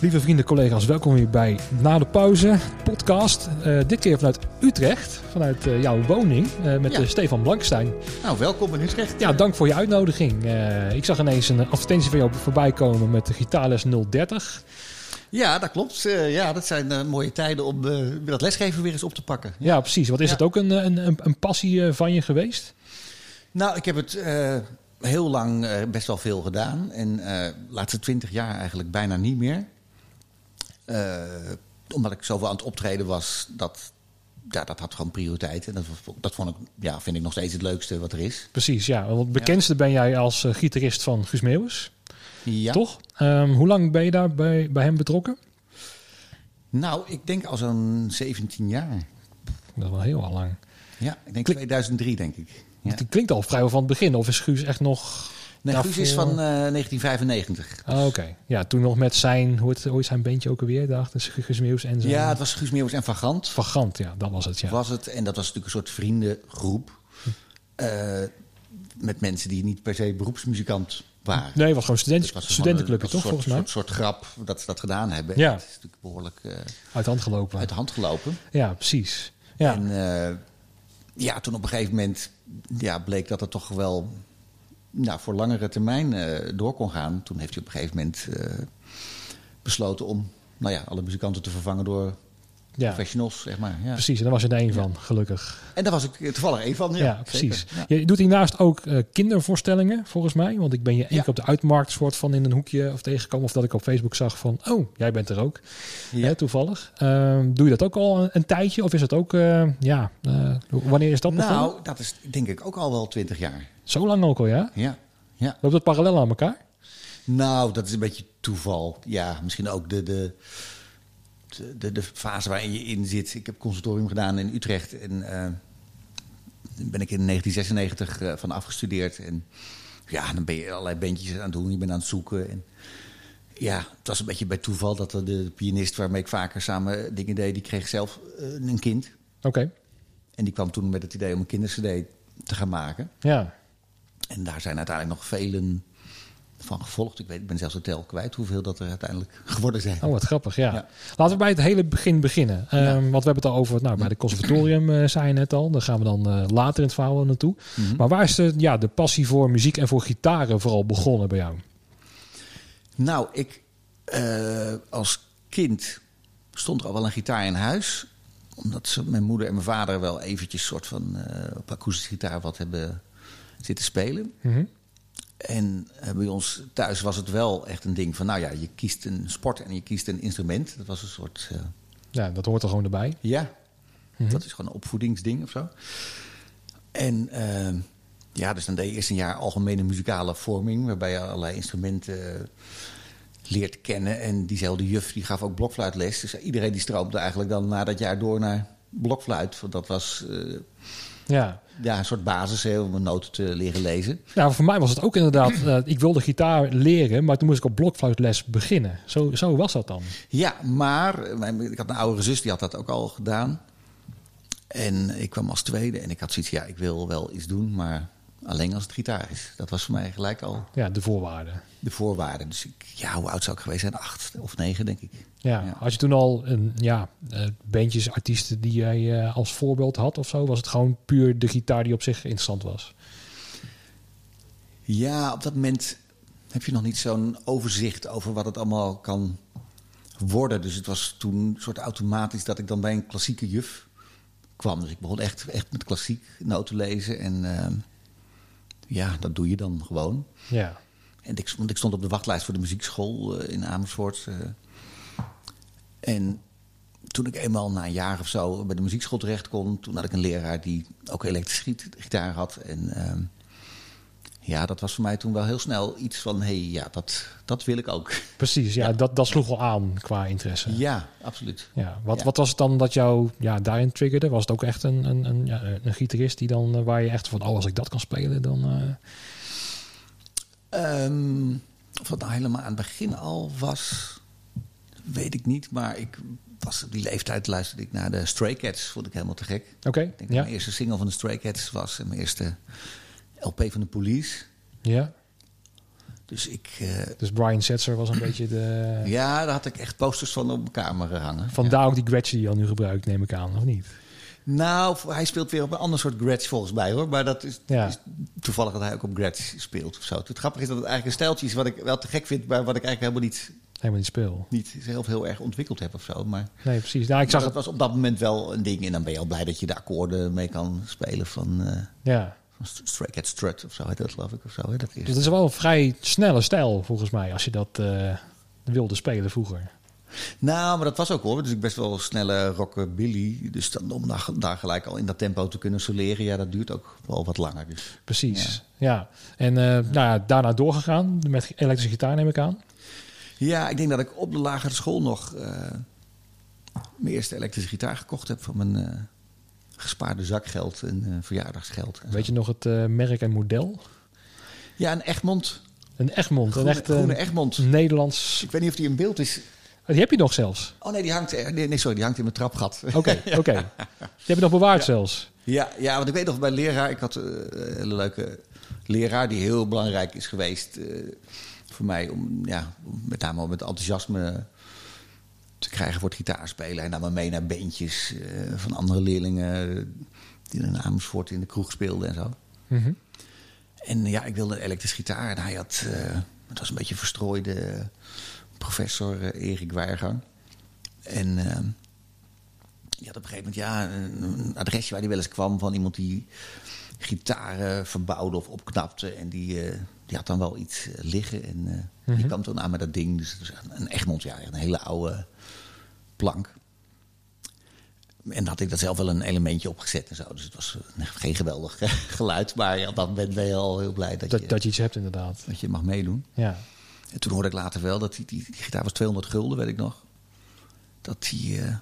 Lieve vrienden, collega's, welkom weer bij Na de Pauze podcast. Uh, dit keer vanuit Utrecht, vanuit uh, jouw woning, uh, met ja. Stefan Blankstein. Nou, welkom in Utrecht. Ja, dank voor je uitnodiging. ik zag ineens een advertentie van jou voorbij komen met de gitaarles 030. Ja, dat klopt. ja, dat zijn mooie tijden om dat lesgeven weer eens op te pakken. Ja, ja precies. Wat is ja. het ook een, een, een passie van je geweest? Nou, ik heb het heel lang best wel veel gedaan. En de laatste twintig jaar eigenlijk bijna niet meer. Uh, omdat ik zoveel aan het optreden was, dat, ja, dat had gewoon prioriteit. En dat, dat vond ik, ja, vind ik nog steeds het leukste wat er is. Precies, ja. Want het bekendste ben jij als uh, gitarist van Guus Meeuwis. Ja. Toch? Um, hoe lang ben je daar bij, bij hem betrokken? Nou, ik denk al zo'n 17 jaar. Dat is wel heel al lang. Ja, ik denk 2003, denk ik. Ja. Het klinkt al vrijwel van het begin. Of is Guus echt nog Nee, Guus is van uh, 1995. Oh, Oké. Ja, toen nog met zijn, hoe, het, hoe is zijn bandje ook alweer? Dacht Guus Meeuws en zijn... Ja, het was Guus Meeuws en Van Gant. Van Gant, ja, dat was het, ja. Was het, en dat was natuurlijk een soort vriendengroep. Uh, met mensen die niet per se beroepsmuzikant waren. Nee, het was gewoon student, was studentenclubje, toch, volgens mij? Een soort, soort grap dat ze dat gedaan hebben. Ja. Het is natuurlijk behoorlijk... Uh, uit de hand gelopen. Uit de hand gelopen. Ja, precies. Ja. En ja, toen op een gegeven moment ja, bleek dat het toch wel nou, voor langere termijn uh, door kon gaan. Toen heeft hij op een gegeven moment uh, besloten om nou ja, alle muzikanten te vervangen door ja. professionals, zeg maar. Ja. Precies, en daar was je er één van, gelukkig. En daar was ik toevallig één van, ja. precies. Je doet hiernaast ook uh, kindervoorstellingen, volgens mij. Want ik ben je één keer op de uitmarkt soort van in een hoekje of tegengekomen. Of dat ik op Facebook zag van, oh, jij bent er ook. Hè, toevallig. Ehm, doe je dat ook al een, een, tijdje? Of is het ook, ja, wanneer is dat Nou, dat is denk ik ook al wel twintig jaar. Zo lang ook al, ja? Ja. ja. Loopt dat parallel aan elkaar? Nou, dat is een beetje toeval. Ja, misschien ook de, de, de, de fase waarin je in zit. Ik heb conservatorium gedaan in Utrecht. En uh, ben ik in 1996 uh, van afgestudeerd. En ja, dan ben je allerlei bandjes aan het doen. Je bent aan het zoeken. En ja, het was een beetje bij toeval dat er de pianist waarmee ik vaker samen dingen deed... die kreeg zelf uh, een kind. Oké. Okay. En die kwam toen met het idee om een kindercd te gaan maken. Ja. En daar zijn uiteindelijk nog velen van gevolgd. Ik, weet, ik ben zelfs de tel kwijt hoeveel dat er uiteindelijk geworden zijn. Oh, wat grappig, ja. ja. Laten we bij het hele begin beginnen. Um, ja. Want we hebben het al over, nou, bij de conservatorium uh, zei je net al. Daar gaan we dan uh, later in het verhaal naartoe. Mm -hmm. Maar waar is de, ja, de passie voor muziek en voor gitaren vooral begonnen bij jou? Nou, ik uh, als kind stond er al wel een gitaar in huis. Omdat ze, mijn moeder en mijn vader wel eventjes soort van op akoestische gitaar wat hebben zitten spelen. Mm -hmm. En uh, bij ons thuis was het wel echt een ding van, nou ja, je kiest een sport en je kiest een instrument. Dat was een soort. Uh... Ja, dat hoort er gewoon erbij. Ja, mm -hmm. dat is gewoon een opvoedingsding of zo. En uh, ja, dus dan deed je eerst een jaar algemene muzikale vorming, waarbij je allerlei instrumenten leert kennen. En diezelfde juf die gaf ook blokfluitles. Dus iedereen die stroomde eigenlijk dan na dat jaar door naar blokfluit. Want dat was. Ja. Ja, een soort basis hè, om een noten te leren lezen. Ja, voor mij was het ook inderdaad... Uh, ik wilde gitaar leren, maar toen moest ik op blokfluitles beginnen. Zo, zo was dat dan. Ja, maar mijn, ik had een oudere zus, die had dat ook al gedaan. En ik kwam als tweede en ik had zoiets ja, ik wil wel iets doen, maar alleen als het gitaar is. Dat was voor mij gelijk al... Ja, de voorwaarde. De voorwaarde. Dus ik, ja, hoe oud zou ik geweest zijn? Acht of negen, denk ik. Ja, ja. Had je toen al een, ja, uh, bandjes, artiesten die jij uh, als voorbeeld had of zo? Was het gewoon puur de gitaar die op zich interessant was? Ja, op dat moment heb je nog niet zo'n overzicht over wat het allemaal kan worden. Dus het was toen een soort automatisch dat ik dan bij een klassieke juf kwam. Dus ik begon echt, echt met klassiek noten lezen en... Uh, ja, dat doe je dan gewoon. Ja. En ik, want ik stond op de wachtlijst voor de muziekschool uh, in Amersfoort. Uh, en toen ik eenmaal na een jaar of zo bij de muziekschool terecht kon... toen had ik een leraar die ook elektrische gitaar had. En uh, ja, dat was voor mij toen wel heel snel iets van... hé, hey, ja, dat, dat wil ik ook. Precies, ja, ja, Dat, dat sloeg wel aan qua interesse. Ja, absoluut. Ja, wat, ja. wat was het dan dat jou ja, daarin triggerde? Was het ook echt een, een, een, ja, een gitarist die dan, waar je echt van... oh, als ik dat kan spelen, dan... Uh... Um, of het nou helemaal aan het begin al was, weet ik niet. Maar ik was op die leeftijd luisterde ik naar de Stray Cats. Vond ik helemaal te gek. Oké, okay, ja. Mijn eerste single van de Stray Cats was en mijn eerste LP van de Police. Ja. Dus ik... eh, Dus Brian Setzer was een beetje de... ja, daar had ik echt posters van op mijn kamer hangen. Vandaar ook die Gretsch die je al nu gebruikt, neem ik aan, of niet? Nou, hij speelt weer op een ander soort Gretsch volgens mij hoor. Maar dat is, Ja. is toevallig dat hij ook op Gretsch speelt of zo. Het grappige is dat het eigenlijk een stijltje is wat ik wel te gek vind, maar wat ik eigenlijk helemaal niet, Helemaal niet speel. niet zelf heel erg ontwikkeld heb of zo. Maar Nee, precies. Nou, ik zag dat het... was op dat moment wel een ding. En dan ben je al blij dat je de akkoorden mee kan spelen van, eh Ja. van Stray Cat Strut of zo heet dat geloof ik. Of zo, hè? Dat is wel een vrij snelle stijl, volgens mij, als je dat eh, wilde spelen vroeger. Nou, maar dat was ook hoor. Dus ik best wel snelle rockabilly. Dus dan, om daar, daar gelijk al in dat tempo te kunnen soleren, ja, dat duurt ook wel wat langer. Dus. Precies, ja. En eh, nou ja, daarna doorgegaan met elektrische gitaar, neem ik aan. Ja, ik denk dat ik op de lagere school nog eh, mijn eerste elektrische gitaar gekocht heb van mijn eh, gespaarde zakgeld en verjaardagsgeld. en zo. Weet je nog het merk en model? Ja, een Egmond. Een Egmond, Groene, een echt eh, groene Egmond. Nederlands... Ik weet niet of die in beeld is. Oh, die heb je nog zelfs. Oh nee, die hangt, er- nee, nee sorry, die hangt in mijn trapgat. Oké, oké. Die heb je nog bewaard zelfs. Ja, ja, want ik weet nog bij leraar, ik had eh, een hele leuke leraar die heel belangrijk is geweest eh, voor mij om, ja, met name om het enthousiasme te krijgen voor het gitaarspelen. En nam me mee naar bandjes eh, van andere leerlingen die in Amersfoort in de kroeg speelden en zo. Mhm. En ja, ik wilde een elektrisch gitaar en hij had, eh, het was een beetje verstrooide professor eh, Erik Weiergang. En eh, die had op een gegeven moment ja, een, adresje waar hij wel eens kwam van iemand die gitaren verbouwde of opknapte. En die, eh, die had dan wel iets eh, liggen. En die kwam toen aan met dat ding. Dus het was een, Egmond, ja, een hele oude plank. En dan had ik dat zelf wel een elementje opgezet en zo. Dus het was geen geweldig geluid. Maar ja, dan ben je al heel blij dat, Dat, je, dat je iets hebt, inderdaad. dat je mag meedoen. Ja. En toen hoorde ik later wel dat die, die, die gitaar was 200 gulden, weet ik nog. Dat die... eh,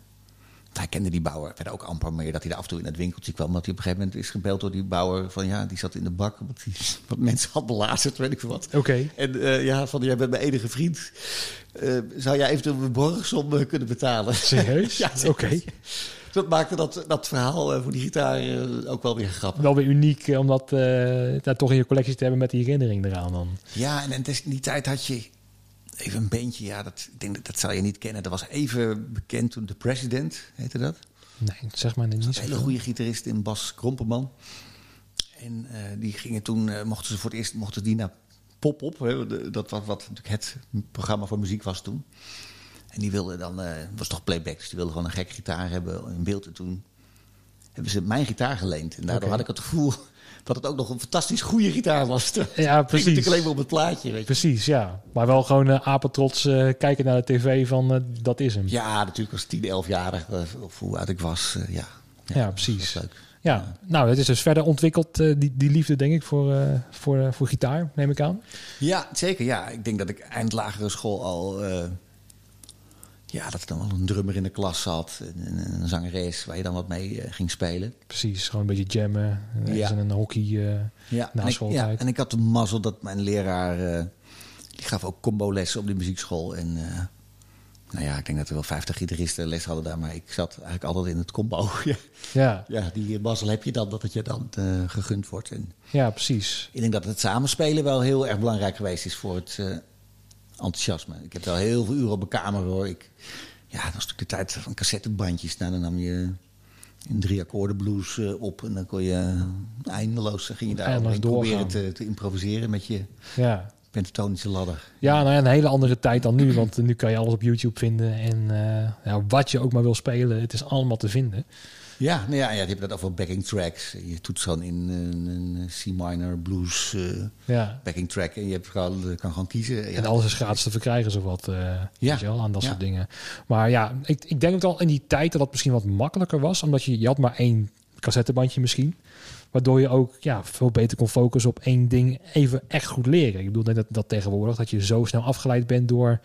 hij kende die bouwer verder ook amper meer. Dat hij er af en toe in het winkeltje kwam. Dat hij op een gegeven moment is gebeld door die bouwer. Van ja, die zat in de bak. Omdat hij wat mensen had belazerd, weet ik veel wat. Oké. En eh, ja, van jij bent mijn enige vriend. Eh, zou jij eventueel mijn borgsom eh, kunnen betalen? Serieus? ja, Oké. Dat maakte dat, dat verhaal eh, voor die gitaar eh, ook wel weer grappig. Wel weer uniek eh, om dat daar toch in je collectie te hebben met die herinnering eraan dan. Ja, en, in die tijd had je even een beentje. Ja, dat, ik denk dat, dat zal je niet kennen. Dat was even bekend toen de President, heette dat. Nee, zeg maar niet Een hele goede gitarist in Bas Kromperman. En die gingen toen, mochten ze voor het eerst mochten die naar Pop-Op. hè, de- Dat wat, wat natuurlijk het programma voor muziek was toen. En die wilden dan, eh was toch playback, dus die wilden gewoon een gek gitaar hebben in beeld. En toen hebben ze mijn gitaar geleend. En daardoor had ik het gevoel dat het ook nog een fantastisch goede gitaar was. Ja, Ik precies. natuurlijk alleen maar op het plaatje, weet je. Precies, ja. Maar wel gewoon eh apetrots eh, kijken naar de tv van dat is hem. Ja, natuurlijk als 10, 11-jarig, eh, of hoe oud ik was. ja. Ja, dat precies. leuk. Ja, nou, het is dus verder ontwikkeld, die, die liefde, denk ik, voor, voor, voor gitaar, neem ik aan. Ja, zeker. Ja, ik denk dat ik eind lagere school al. Ja, dat er dan wel een drummer in de klas zat. En, en een zangeres waar je dan wat mee eh, ging spelen. Precies, gewoon een beetje jammen. En Ja. ja. een hockey eh Ja, na en ik, ja, schooltijd. en ik had de mazzel dat mijn leraar. eh, die gaf ook combo-lessen op die muziekschool. En. nou ja, ik denk dat er wel 50 gitaristen les hadden daar, maar ik zat eigenlijk altijd in het combo. ja, Ja, ja, die mazzel heb je dan, dat het je dan gegund wordt. En ja, precies. Ik denk dat het samenspelen wel heel erg belangrijk geweest is voor het enthousiasme. Ik heb wel heel veel uren op mijn kamer hoor. Ik, ja, dat was natuurlijk de tijd van cassettebandjes. Nou, dan nam je een drie akkoorden blues eh, op en dan kon je eindeloos ging je daar proberen te, te improviseren met je Ja. pentatonische ladder. Ja, nou ja, een hele andere tijd dan nu. Want nu kan je alles op YouTube vinden. En eh, ja, wat je ook maar wil spelen, het is allemaal te vinden. Ja, nou ja, ja, je hebt dat over backing tracks. Je toetst gewoon in een, een C-minor blues eh, Ja. backing track en je hebt gewoon, kan gewoon kiezen. Ja, En alles is gratis te verkrijgen, zo wat. eh Ja. wel, aan dat soort dingen. Maar ja, ik, ik denk ook al in die tijd dat dat misschien wat makkelijker was. Omdat je, je had maar één cassettebandje misschien. Waardoor je ook ja, veel beter kon focussen op één ding even echt goed leren. Ik bedoel net dat, dat tegenwoordig dat je zo snel afgeleid bent door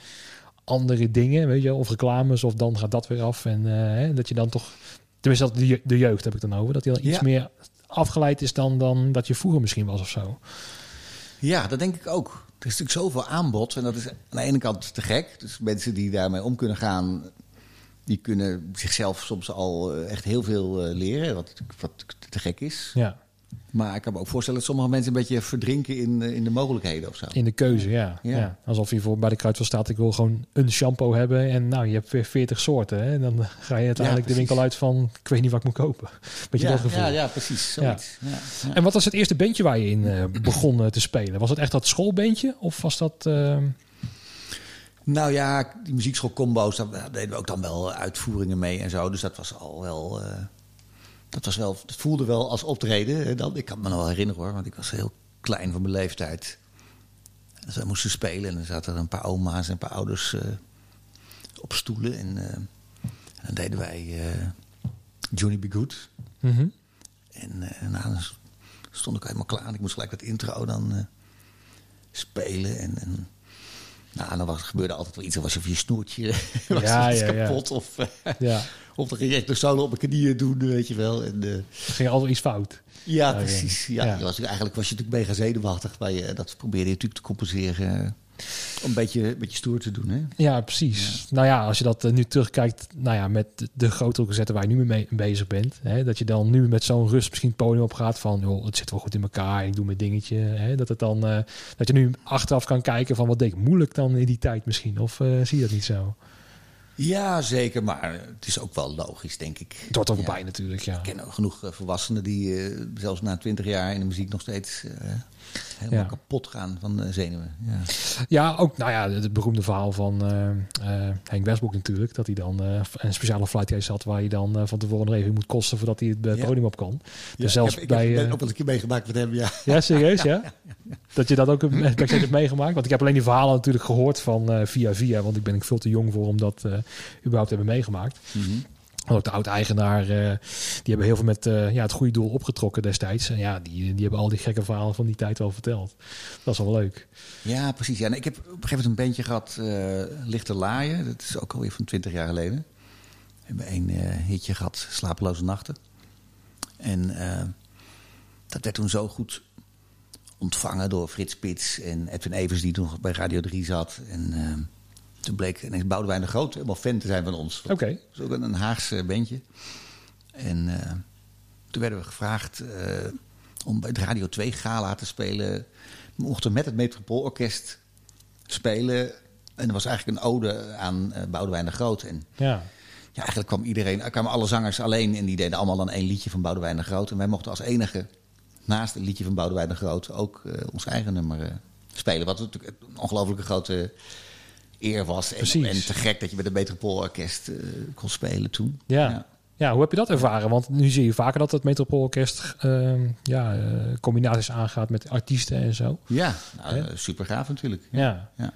andere dingen, weet je, of reclames, of dan gaat dat weer af. En eh, dat je dan toch, tenminste dat de, de jeugd heb ik dan over, dat die dan iets Ja. meer afgeleid is dan, dan dat je vroeger misschien was of zo. Ja, dat denk ik ook. Er is natuurlijk zoveel aanbod en dat is aan de ene kant te gek. Dus mensen die daarmee om kunnen gaan, die kunnen zichzelf soms al eh, echt heel veel eh, leren, wat, wat te gek is. Ja, Maar ik kan me ook voorstellen dat sommige mensen een beetje verdrinken in, in de mogelijkheden of zo. In de keuze, ja. ja. Ja. Alsof je voor bij de kruidvat staat, ik wil gewoon een shampoo hebben. En nou, je hebt weer 40 soorten. Hè? En dan ga je uiteindelijk de winkel uit van, ik weet niet wat ik moet kopen. Beetje ja, dat gevoel. ja, ja, precies. Zoiets. Ja. Ja. En wat was het eerste bandje waar je in eh, begon eh, te spelen? Was het echt dat schoolbandje? Of was dat... eh, Nou ja, die muziekschoolcombo's, daar daar deden we ook dan wel uitvoeringen mee en zo. Dus dat was al wel. eh, dat was wel. Het voelde wel als optreden. Dan, ik kan me nog wel herinneren hoor, want ik was heel klein van mijn leeftijd. Dus wij moesten spelen en er zaten er een paar oma's en een paar ouders eh, op stoelen. En, eh, en dan deden wij eh, Johnny Be Good. mhm. En nou, dan stond ik helemaal klaar. En ik moest gelijk dat intro dan spelen. En, en nou, dan was, gebeurde altijd wel iets. Dan was of je snoertje was Ja, ja, ja. kapot. Of, Ja, of dan ging je echt de solo op mijn knieën doen, weet je wel. En, eh, ging altijd iets fout. ja, Oké. precies. Ja, was, eigenlijk was je natuurlijk mega zenuwachtig. Maar je, dat probeerde je natuurlijk te compenseren. eh, om een beetje, een beetje stoer te doen. Hè? Ja, precies. Nou ja, als je dat eh, nu terugkijkt, nou ja, met de- grotere concerten waar je nu mee mee bezig bent, hè, dat je dan nu met zo'n rust misschien het podium op gaat van, joh, het zit wel goed in elkaar, ik doe mijn dingetje, hè, dat het dan, dat je nu achteraf kan kijken van, wat deed ik moeilijk dan in die tijd misschien, of zie je dat niet zo? Ja, zeker. Maar het is ook wel logisch, denk ik. Het hoort er Ja. voorbij natuurlijk, ja. Ik ken ook genoeg volwassenen die eh, zelfs na twintig jaar in de muziek nog steeds eh, helemaal Ja. kapot gaan van de zenuwen. Ja. Ja, ook, nou ja, het beroemde verhaal van eh, eh, Henk Westbroek natuurlijk, dat hij dan eh, een speciale flight race had waar je dan van tevoren nog even moet kosten voordat hij het podium op kan. Dus zelfs ik heb, bij... ik heb ook wel een keer meegemaakt met hem, ja. Ja, serieus, ja? Dat je dat ook een backstage hebt meegemaakt? Want ik heb alleen die verhalen natuurlijk gehoord van via via. Want ik ben ik veel te jong voor om dat überhaupt te hebben meegemaakt. En ook de oud-eigenaar, eh, die hebben heel veel met eh, ja, het goede doel opgetrokken destijds. En ja, die, die hebben al die gekke verhalen van die tijd wel verteld. Dat is wel leuk. Ja, precies. Ja. En ik heb op een gegeven moment een bandje gehad, eh Lichte Laaien. Dat is ook alweer van twintig jaar geleden. We hebben een hitje gehad, Slapeloze Nachten. En dat werd toen zo goed ontvangen door Frits Spits en Edwin Evers... die toen bij Radio 3 zat. En toen bleek ineens Boudewijn de Groot helemaal fan te zijn van ons. Oké. Dat is ook een, Haagse bandje. En eh, toen werden we gevraagd eh, om bij het Radio 2 gala te spelen. We mochten met het Metropoolorkest spelen. En dat was eigenlijk een ode aan eh Boudewijn de Groot. En Ja. ja, eigenlijk kwam iedereen, er kwamen alle zangers alleen en die deden allemaal dan één liedje van Boudewijn de Groot. En wij mochten als enige, naast het liedje van Boudewijn de Groot, ook ons eigen nummer spelen. Wat natuurlijk een ongelooflijke grote eer was. En, te gek dat je met het Metropoolorkest eh kon spelen toen. Ja. ja. hoe heb je dat ervaren? Want nu zie je vaker dat het Metropoolorkest ehm ja, eh, combinaties aangaat met artiesten en zo. Ja, nou, eh, super gaaf natuurlijk. Ja. Ja.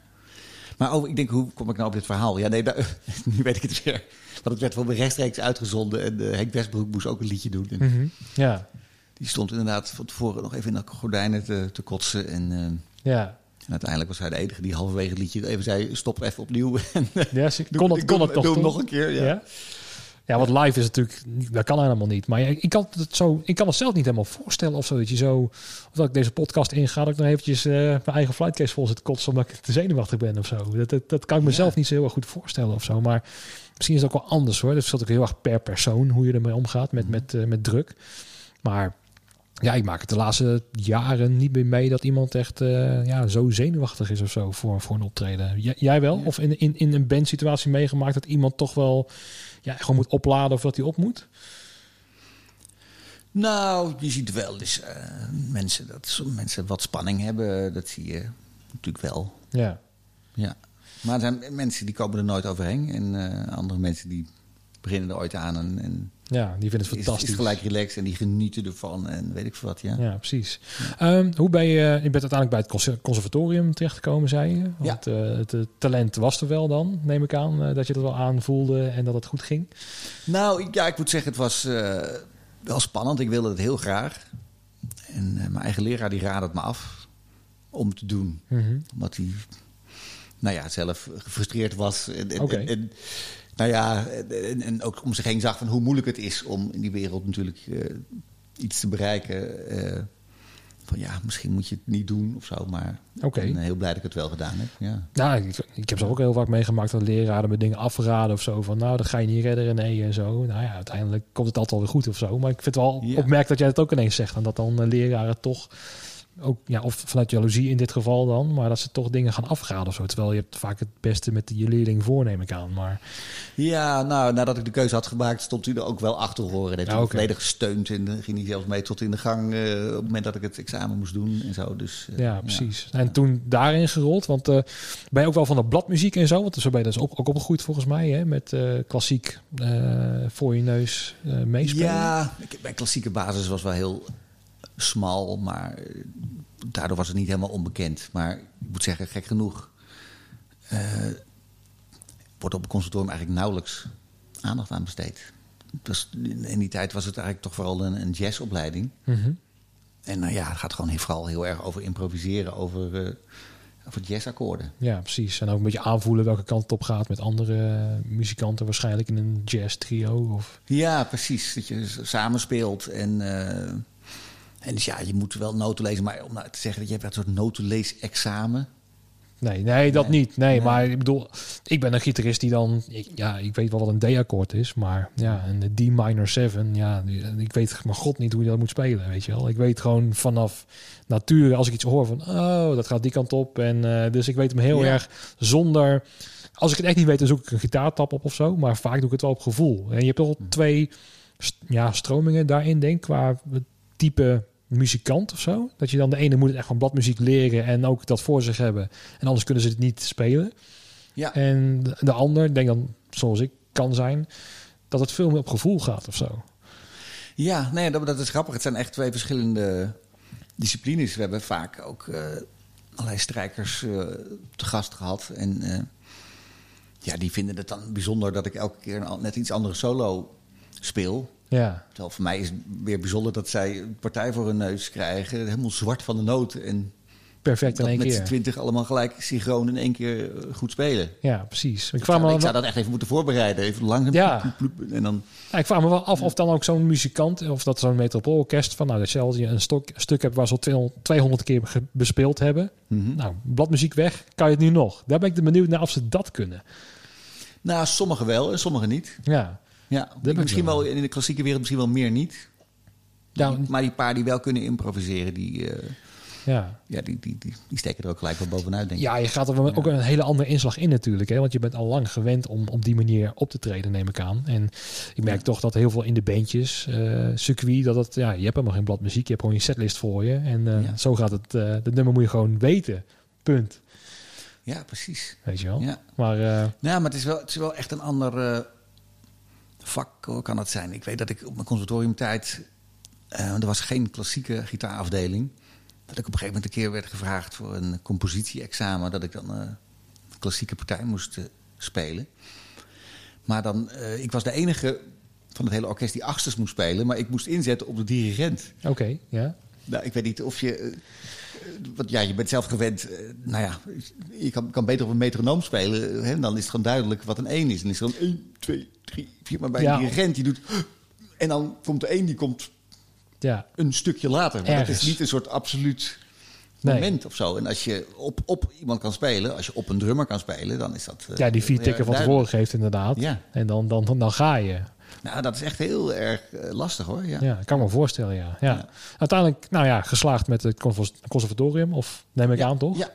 Maar over, ik denk, hoe kom ik nou op dit verhaal? Ja, nee, daar- nu weet ik het weer. Want het werd voor me rechtstreeks uitgezonden. En Henk Westbroek moest ook een liedje doen. En Mhm. Ja. Die stond inderdaad van tevoren nog even in de gordijnen te, te kotsen. En, eh, en uiteindelijk was hij de enige die halverwege het liedje even zei... stop even opnieuw. En, eh, Ja, ze- kon het, kon het toch doe hem toch? nog een keer, ja. Ja. Ja, want live is natuurlijk, dat kan helemaal niet. Maar ik kan het zo, ik kan het zelf niet helemaal voorstellen of zo. Dat je zo, of dat ik deze podcast inga, dat ik dan eventjes eh, mijn eigen flightcase vol zit kotsen omdat ik te zenuwachtig ben of zo. Dat, dat, dat kan ik mezelf Ja. niet zo heel erg goed voorstellen of zo. Maar misschien is het ook wel anders hoor. Dat is ook heel erg per persoon hoe je ermee omgaat met, met, eh, met druk. Maar ja, ik maak het de laatste jaren niet meer mee dat iemand echt eh, ja, zo zenuwachtig is of zo voor, voor een optreden. J- jij wel? Ja. Of in, in, in een bandsituatie meegemaakt dat iemand toch wel ja, gewoon moet opladen of dat hij op moet? Nou, je ziet wel eens eh, mensen dat sommige mensen wat spanning hebben. Dat zie je natuurlijk wel. Ja, Ja. Maar er zijn mensen die komen er nooit overheen. En eh, andere mensen die beginnen er ooit aan en, en ja die vinden het is, fantastisch. is gelijk relaxed en die genieten ervan en weet ik veel wat. Ja. Ja, precies. Ehm, hoe ben je, je bent uiteindelijk bij het conser- conservatorium terechtgekomen, zei je? Want eh, het talent was er wel dan, neem ik aan, eh, dat je dat wel aanvoelde en dat het goed ging. Nou, ik- ja, ik moet zeggen, het was eh, wel spannend. Ik wilde het heel graag. En mijn eigen leraar die raadde het me af om te doen. Mhm. Omdat hij, nou ja, zelf gefrustreerd was. En, nou ja, en, en ook om zich heen zag van hoe moeilijk het is om in die wereld natuurlijk eh, iets te bereiken. eh, van ja, misschien moet je het niet doen of zo. Maar Oké. ik ben heel blij dat ik het wel gedaan heb. Ja. Nou, ik, ik heb ze ook heel vaak meegemaakt dat leraren me dingen afraden of zo. Van nou, dat ga je niet redden, nee en zo. Nou ja, uiteindelijk komt het altijd wel weer goed of zo. Maar ik vind het wel Ja. opmerkelijk dat jij het ook ineens zegt. En dat dan eh, leraren toch ook, ja, of vanuit jaloezie in dit geval dan, maar dat ze toch dingen gaan afraden of zo. Terwijl je hebt vaak het beste met je leerling voor, neem ik aan. Maar ja, nou, nadat ik de keuze had gemaakt, stond hij er ook wel achter horen. Ja, hij me oké. volledig gesteund. En ging hij zelfs mee tot in de gang eh, op het moment dat ik het examen moest doen en zo. Dus, eh, ja, precies. En toen daarin gerold, want eh, ben je ook wel van de bladmuziek en zo? Want zo ben je dus ook, ook opgegroeid volgens mij, hè? Met klassiek voor je neus meespelen. Ja, ik, mijn klassieke basis was wel heel smal, maar eh, daardoor was het niet helemaal onbekend. Maar ik moet zeggen, gek genoeg, eh, wordt op het conservatorium eigenlijk nauwelijks aandacht aan besteed. Dus in die tijd was het eigenlijk toch vooral een, een jazzopleiding. Mhm. En nou ja, het gaat gewoon heel, vooral heel erg over improviseren, over, eh, over jazzakkoorden. Ja, precies. En ook een beetje aanvoelen welke kant het op gaat met andere muzikanten, waarschijnlijk in een jazz trio. Of... Ja, precies. Dat je samenspeelt. En, en dus ja, je moet wel noten lezen. Maar om nou te zeggen dat je hebt een soort notenleesexamen. Nee, nee, dat Nee. niet. Nee, Nee. maar ik bedoel, ik ben een gitarist die dan, ik, ja, ik weet wel wat een D-akkoord is, maar ja, een D minor 7, ja, ik weet maar god niet hoe je dat moet spelen, weet je wel. Ik weet gewoon vanaf nature, als ik iets hoor van, oh, dat gaat die kant op. En eh, dus ik weet hem heel Ja. erg zonder, als ik het echt niet weet, dan zoek ik een gitaartap op of zo, maar vaak doe ik het wel op gevoel. En je hebt toch wel twee ja, stromingen daarin, denk ik, qua type muzikant of zo. Dat je dan de ene moet echt van bladmuziek leren en ook dat voor zich hebben. En anders kunnen ze het niet spelen. Ja. En de, de ander, denk dan zoals ik kan zijn, dat het veel meer op gevoel gaat of zo. Ja, nee, dat, dat is grappig. Het zijn echt twee verschillende disciplines. We hebben vaak ook eh, allerlei strijkers eh, te gast gehad. En eh, ja, die vinden het dan bijzonder dat ik elke keer net iets andere solo speel. Ja, Terwijl voor mij is het weer bijzonder dat zij een partij voor hun neus krijgen. Helemaal zwart van de noten. En perfect in dat één met z'n keer. twintig allemaal gelijk synchroon in één keer eh, goed spelen. Ja, precies. Ik Ik zou, ik zou dat echt even moeten voorbereiden. Even langzaam. Ja. ploep, ploep, ploep, en dan, ja, ik vraag me wel af of dan ook zo'n muzikant, of dat zo'n metropoolorkest, van nou, dat je een stok, stuk hebt waar ze al 200, 200 keer bespeeld hebben. Mhm. Nou, bladmuziek weg, kan je het nu nog? Daar ben ik benieuwd naar of ze dat kunnen. Nou, sommigen wel en sommigen niet. Ja, Ja, misschien wel. wel in de klassieke wereld misschien wel meer niet. ja, Maar die paar die wel kunnen improviseren, die, eh, ja. ja, die, die, die, die steken er ook gelijk wel bovenuit, denk ik. Ja, je gaat er ook een hele andere inslag in natuurlijk. Hè? Want je bent al lang gewend om op die manier op te treden, neem ik aan. En ik merk Ja. toch dat heel veel in de bandjes, eh circuit, dat het, ja, je hebt helemaal geen blad muziek. Je hebt gewoon je setlist voor je. En eh, Ja. zo gaat het. dat nummer moet je gewoon weten. Punt. Ja, precies. Weet je wel. Ja. Maar Nou, maar het is wel, het is wel echt een ander vak, kan het zijn. Ik weet dat ik op mijn conservatoriumtijd... eh, er was geen klassieke gitaarafdeling. Dat ik op een gegeven moment een keer werd gevraagd voor een compositie-examen... dat ik dan eh, een klassieke partij moest eh, spelen. Maar dan, ik was de enige van het hele orkest die achters moest spelen... maar ik moest inzetten op de dirigent. oké, ja. Nou, ik weet niet of je. Want ja, je bent zelf gewend. eh, nou ja, je kan, kan beter op een metronoom spelen. eh, Hè, dan is het gewoon duidelijk wat een 1 is. En dan is dan 1, 2, 3, 4. Maar bij Ja. een dirigent, die doet. En dan komt de 1 die komt Ja, een stukje later. Maar dat is niet een soort absoluut Nee. moment of zo. En als je op, op iemand kan spelen, als je op een drummer kan spelen, dan is dat. eh, ja die vier tikken van tevoren geeft inderdaad. Ja. En dan, dan, dan, dan ga je. Nou, dat is echt heel erg eh, lastig hoor. Ja. Ja, kan me voorstellen, ja. ja. Ja. Uiteindelijk, nou ja, geslaagd met het conservatorium. Of neem ik Ja. aan, toch? Ja.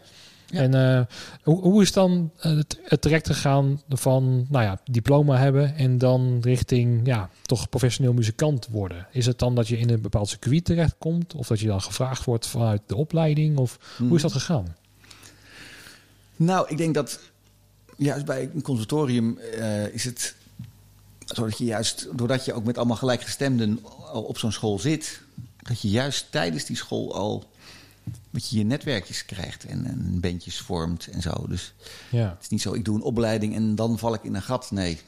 Ja. En eh, hoe, hoe is dan eh, het, het traject gegaan van, nou ja, diploma hebben en dan richting, ja, toch professioneel muzikant worden? Is het dan dat je in een bepaald circuit terechtkomt? Of dat je dan gevraagd wordt vanuit de opleiding? Of hoe is dat gegaan? Nou, ik denk dat juist bij een conservatorium is het zodat je juist, doordat je ook met allemaal gelijkgestemden al op zo'n school zit, dat je juist tijdens die school al dat je je netwerkjes krijgt en, en bandjes vormt en zo. Dus Ja, het is niet zo, ik doe een opleiding en dan val ik in een gat. Nee,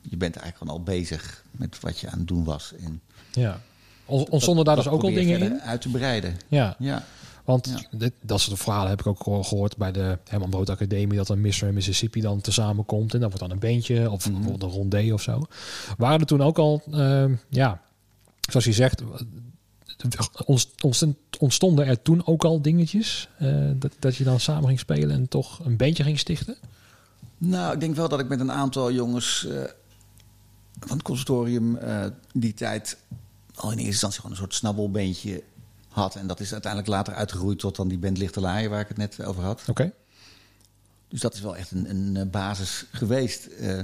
je bent eigenlijk gewoon al bezig met wat je aan het doen was. En ja. Ont- Ontstonden daar dat dus ook al dingen in? uit te breiden. Ja, Ja. Want Ja. dit, dat soort verhalen heb ik ook gehoord bij de Herman Brood Academie, dat een Mr. en Mississippi dan tezamen komt en dan wordt dan een bandje of Mhm. bijvoorbeeld een rondé of zo. Waren er toen ook al, ehm, ja, zoals je zegt, ontstonden er toen ook al dingetjes? Uh, dat, dat je dan samen ging spelen en toch een bandje ging stichten? Nou, ik denk wel dat ik met een aantal jongens uh, van het conservatorium uh, die tijd al in eerste instantie gewoon een soort snabbelbeentje had. En dat is uiteindelijk later uitgegroeid tot dan die band Lichte Laaien waar ik het net over had. Oké. Dus dat is wel echt een, een basis geweest. Uh,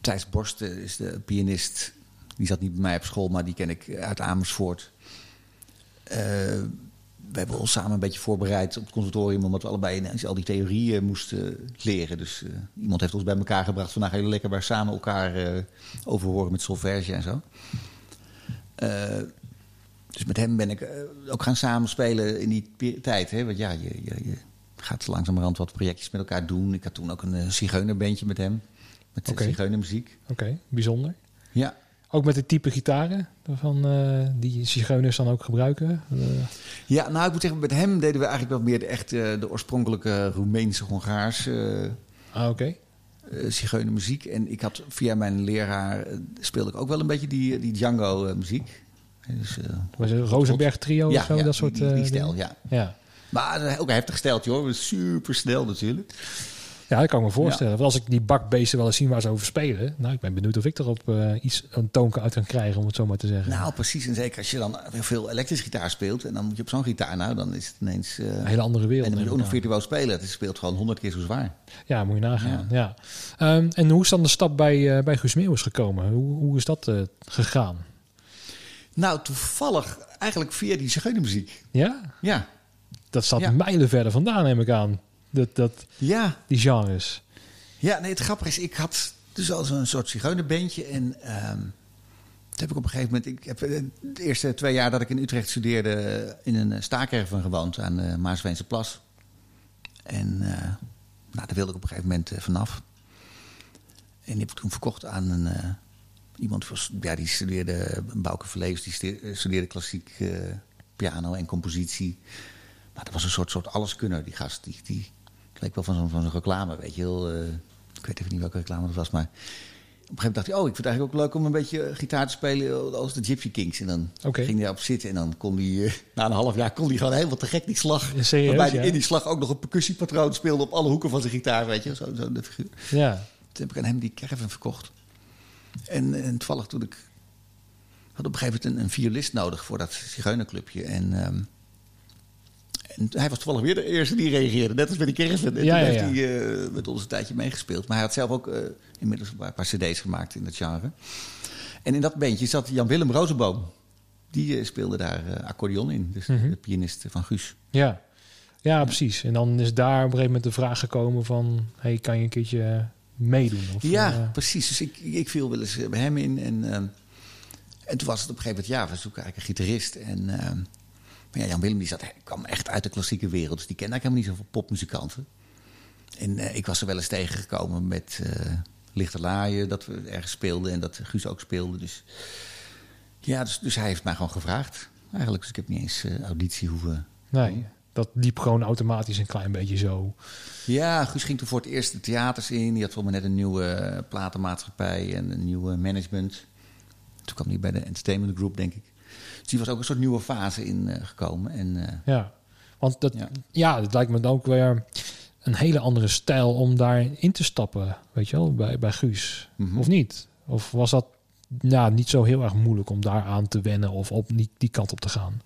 Thijs Borst is de pianist. Die zat niet bij mij op school, maar die ken ik uit Amersfoort. Uh, we hebben ons samen een beetje voorbereid op het conservatorium... omdat we allebei al die theorieën moesten leren. Dus uh, iemand heeft ons bij elkaar gebracht. Vandaag heel lekker bij samen elkaar uh, overhoren met solverge en zo. Dus met hem ben ik ook gaan samenspelen in die tijd. Hè? Want ja, je, je, je gaat langzamerhand wat projectjes met elkaar doen. Ik had toen ook een uh, zigeunerbandje met hem. Met okay. zigeunermuziek. Oké, bijzonder. Ja. Ook met het type gitaren van, uh, die zigeuners dan ook gebruiken? Uh. Ja, nou ik moet zeggen, met hem deden we eigenlijk wel meer de, echt, de oorspronkelijke Roemeense, Hongaarse ah, oké. zigeunermuziek. En ik had via mijn leraar, speelde ik ook wel een beetje die, die Django-muziek. Dus, Was het Rosenberg trio ja, of zo? Ja, dat soort, die, die stijl, ja. ja. Maar ook een heftig steltje hoor. Super snel natuurlijk. Ja, dat kan ik me voorstellen. Want als ik die bakbeesten wel eens zien waar ze over spelen. Nou, ik ben benieuwd of ik erop uh, iets een toonke uit kan krijgen, om het zo maar te zeggen. Nou, precies. En zeker als je dan veel elektrische gitaar speelt. En dan moet je op zo'n gitaar, nou, dan is het ineens... Uh, een hele andere wereld. En dan moet je ook nog virtuoos spelen. Het speelt gewoon honderd keer zo zwaar. Ja, moet je nagaan. Ja. ja. Um, en hoe is dan de stap bij, uh, bij Guus Meeuwis gekomen? Hoe, hoe is dat gegaan? Nou, toevallig eigenlijk via die zigeunermuziek. Ja? Ja. Dat staat ja. mijlen verder vandaan, neem ik aan. Dat, dat, ja. Die genres. Ja, nee, het grappige is, ik had dus al zo'n soort zigeunerbandje. En um, toen heb ik op een gegeven moment... Ik heb de eerste twee jaar dat ik in Utrecht studeerde... in een staakerven gewoond aan de Maasveense Plas. En uh, nou, daar wilde ik op een gegeven moment uh, vanaf. En die heb ik toen verkocht aan een... Uh, iemand ja, die studeerde... Bouke Verleefs, die studeerde klassiek piano en compositie... Maar dat was een soort, soort alleskunner, die gast. Die, die leek wel van zo'n van zo'n reclame, weet je heel... Uh, ik weet even niet welke reclame dat was, maar... Op een gegeven moment dacht hij, oh, ik vind het eigenlijk ook leuk om een beetje gitaar te spelen als de Gypsy Kings. En dan okay. ging hij op zitten en dan kon hij, uh, na een half jaar kon hij gewoon helemaal te gek die slag. Ja, serieus, waarbij ja. hij in die slag ook nog een percussiepatroon speelde op alle hoeken van zijn gitaar, weet je. Zo, zo de figuur. Ja. Toen heb ik aan hem die caravan verkocht. En, en toevallig toen ik... had op een gegeven moment een, een violist nodig voor dat zigeunerclubje. En... Um, en hij was toevallig weer de eerste die reageerde. Net als bij die caravan. En ja, toen ja, heeft hij uh, met ons een tijdje meegespeeld. Maar hij had zelf ook uh, inmiddels een paar, cd's gemaakt in dat genre. En in dat bandje zat Jan-Willem Rozenboom. Die uh, speelde daar accordeon in. Dus Mhm. mm -hmm. de pianist van Guus. Ja. ja, precies. En dan is daar op een gegeven moment de vraag gekomen van... Hey, kan je een keertje meedoen? Of, ja, precies. Dus ik, ik viel wel eens bij hem in. En, ehm, en toen was het op een gegeven moment... Ja, we zoeken eigenlijk een gitarist. En... ehm, maar ja, Jan Willem die zat, kwam echt uit de klassieke wereld. Dus die kende eigenlijk helemaal niet zoveel popmuzikanten. En uh, ik was er wel eens tegengekomen met uh, Lichte Laaien, dat we ergens speelden en dat Guus ook speelde. Dus ja, dus, dus hij heeft mij gewoon gevraagd. Eigenlijk, dus ik heb niet eens uh, auditie hoeven. Nee, dat liep gewoon automatisch een klein beetje zo. Ja, Guus ging toen voor het eerst de theaters in. Die had voor me net een nieuwe platenmaatschappij en een nieuwe management. Toen kwam hij bij de Entertainment Group, denk ik. Dus die was ook een soort nieuwe fase in uh, gekomen. En, uh, ja, want dat, ja. ja, het lijkt me dan ook weer een hele andere stijl om daarin te stappen, weet je wel, bij, bij Guus. Mhm. Mm -hmm. Of niet? Of was dat ja, niet zo heel erg moeilijk om daar aan te wennen of op niet die kant op te gaan?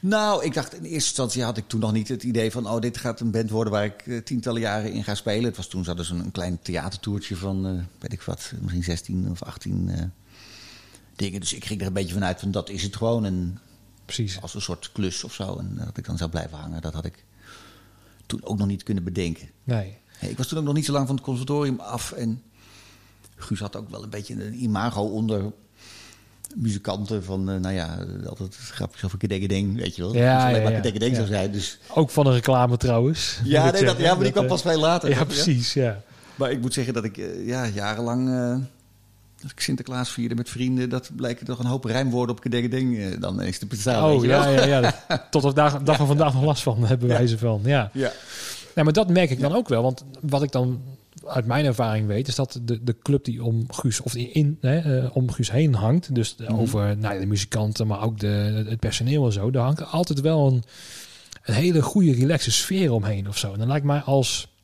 Nou, ik dacht in eerste instantie had ik toen nog niet het idee van... oh, dit gaat een band worden waar ik uh, tientallen jaren in ga spelen. Het was toen zat dus een, een klein theatertoertje van, uh, weet ik wat, misschien 16 of 18 uh, dingen. Dus ik ging er een beetje vanuit van dat is het gewoon. En Precies. Als een soort klus of zo. En dat ik dan zou blijven hangen, dat had ik toen ook nog niet kunnen bedenken. Nee. Hey, ik was toen ook nog niet zo lang van het conservatorium af. En Guus had ook wel een beetje een imago onder muzikanten van, uh, nou ja, altijd grapjes over kedengedeng, weet je wel. Ja, alleen ja, maar ja. kedengedeng ja. zou zijn. Dus... Ook van een reclame trouwens. Ja, nee, dat, ja maar die kwam pas veel later. Ja, precies, ja. Maar ik moet zeggen dat ik uh, ja, jarenlang, uh, als ik Sinterklaas vierde met vrienden, dat blijken toch een hoop rijmwoorden op kedengedeng uh, dan eens te bestaan. Oh, weet je ja, ja, ja. Tot op dag, dag van vandaag nog last van hebben wij ze van, ja. ja. Nee, maar dat merk ik dan ook wel, want wat ik dan uit mijn ervaring weet, is dat de, de club die om Guus of in, hè, uh, om Guus heen hangt, dus Mhm. over nou, de muzikanten, maar ook de, het personeel en zo, daar hangt altijd wel een, een hele goede, relaxe sfeer omheen of zo. En dan lijkt mij als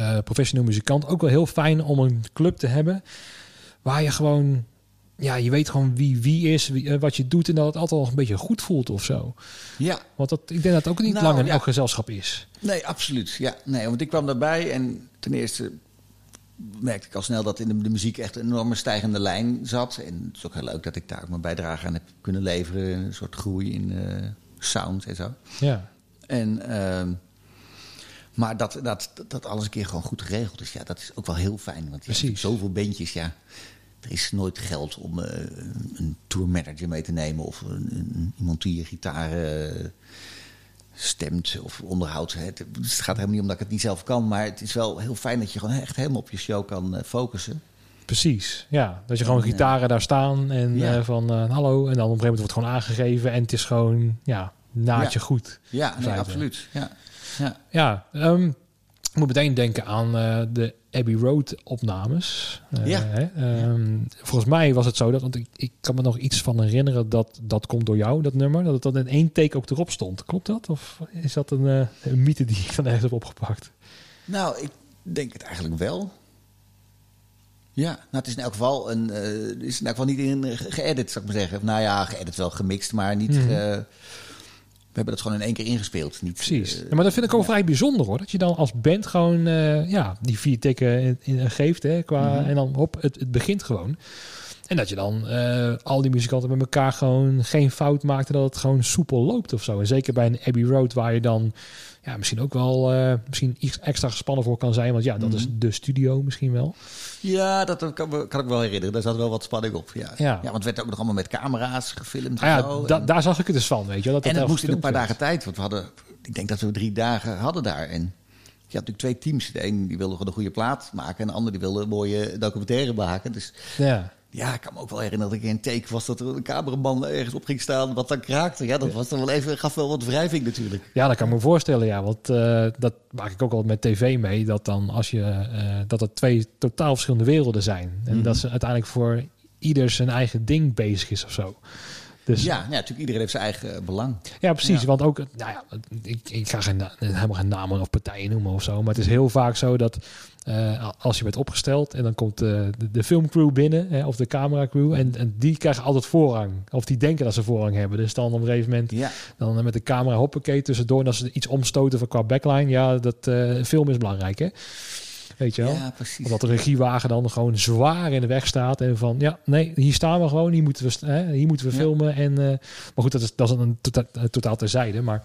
uh, professioneel muzikant ook wel heel fijn om een club te hebben waar je gewoon, ja, je weet gewoon wie wie is, wie, uh, wat je doet en dat het altijd wel een beetje goed voelt of zo. Ja. Want dat, ik denk dat het ook niet Nou, lang in ja. elk gezelschap is. Nee, absoluut. Ja, nee, want ik kwam daarbij en ten eerste merkte ik al snel dat in de, muziek echt een enorme stijgende lijn zat. En het is ook heel leuk dat ik daar ook mijn bijdrage aan heb kunnen leveren. Een soort groei in uh, sound en zo. Ja. En, uh, maar dat, dat, dat alles een keer gewoon goed geregeld is, ja, dat is ook wel heel fijn. Want je hebt zoveel bandjes, ja. Er is nooit geld om uh, een tourmanager mee te nemen of een, een, iemand die je gitaar uh, stemt of onderhoudt. Het, het gaat helemaal niet om dat ik het niet zelf kan, maar het is wel heel fijn dat je gewoon echt helemaal op je show kan uh, focussen. Precies, ja. Dat je gewoon en, gitaren daar staan en ja. uh, van uh, hallo. En dan op een gegeven moment wordt gewoon aangegeven en het is gewoon, ja, naadje ja. goed. Ja, nee, absoluut. Ja, ja. ja um, ik moet meteen denken aan uh, de Abbey Road opnames. Uh, ja. Hè? Um, volgens mij was het zo dat, want ik, ik kan me nog iets van herinneren dat dat komt door jou, dat nummer, dat het dan in één take ook erop stond. Klopt dat? Of is dat een, uh, een mythe die ik dan ergens heb opgepakt? Nou, ik denk het eigenlijk wel. Ja, nou, het is in elk geval een, is in elk geval niet in geëdit, zou ik maar zeggen. Nou ja, geëdit wel gemixt, maar niet. Mm. Uh, we hebben dat gewoon in één keer ingespeeld. Niet, Precies. Uh, ja, maar dat vind ik ook ja. vrij bijzonder hoor. Dat je dan als band gewoon uh, ja, die vier tikken in, in geeft. Hè, qua, mm -hmm. En dan hop, het, het begint gewoon. En dat je dan uh, al die muzikanten met elkaar gewoon geen fout maakt. En dat het gewoon soepel loopt of zo. En zeker bij een Abbey Road waar je dan ja, misschien ook wel uh, misschien iets extra gespannen voor kan zijn. Want ja, dat mm -hmm. is de studio misschien wel. Ja, dat kan, kan ik wel herinneren. Daar zat wel wat spanning op. Ja, ja. ja want het werd ook nog allemaal met camera's gefilmd. Ah, ja, zo. Da en, daar zag ik het dus van, weet je. Dat en het moest in een paar dagen tijd. Want we hadden, ik denk dat we drie dagen hadden daar. En je had natuurlijk twee teams. De een die wilde gewoon een goede plaat maken. En de ander die wilde een mooie documentaire maken. Dus ja. Ja, ik kan me ook wel herinneren dat ik in een take was dat er een cameraman ergens op ging staan wat dan kraakte. Ja, dat was dan wel even, gaf wel wat wrijving natuurlijk. Ja, dat kan ik me voorstellen, ja. Want uh, dat maak ik ook al met tv mee. Dat dan als je uh, dat er twee totaal verschillende werelden zijn. En mm -hmm. dat ze uiteindelijk voor ieder zijn eigen ding bezig is of zo. Dus, ja, ja, natuurlijk iedereen heeft zijn eigen belang. Ja, precies. Ja. Want ook, nou ja, ik, ik ga geen, helemaal geen namen of partijen noemen of zo. Maar het is heel vaak zo dat uh, als je bent opgesteld en dan komt uh, de, de filmcrew binnen hè, of de cameracrew en, en die krijgen altijd voorrang. Of die denken dat ze voorrang hebben. Dus dan op een gegeven moment ja. dan met de camera hoppakee tussendoor. En als ze iets omstoten van qua backline, ja, dat uh, film is belangrijk hè. Weet je wel? Ja, precies. Omdat de regiewagen dan gewoon zwaar in de weg staat. En van, ja, nee, hier staan we gewoon. Hier moeten we, hè, hier moeten we Ja. filmen. En, uh, maar goed, dat is, dat is een tota totaal terzijde. Maar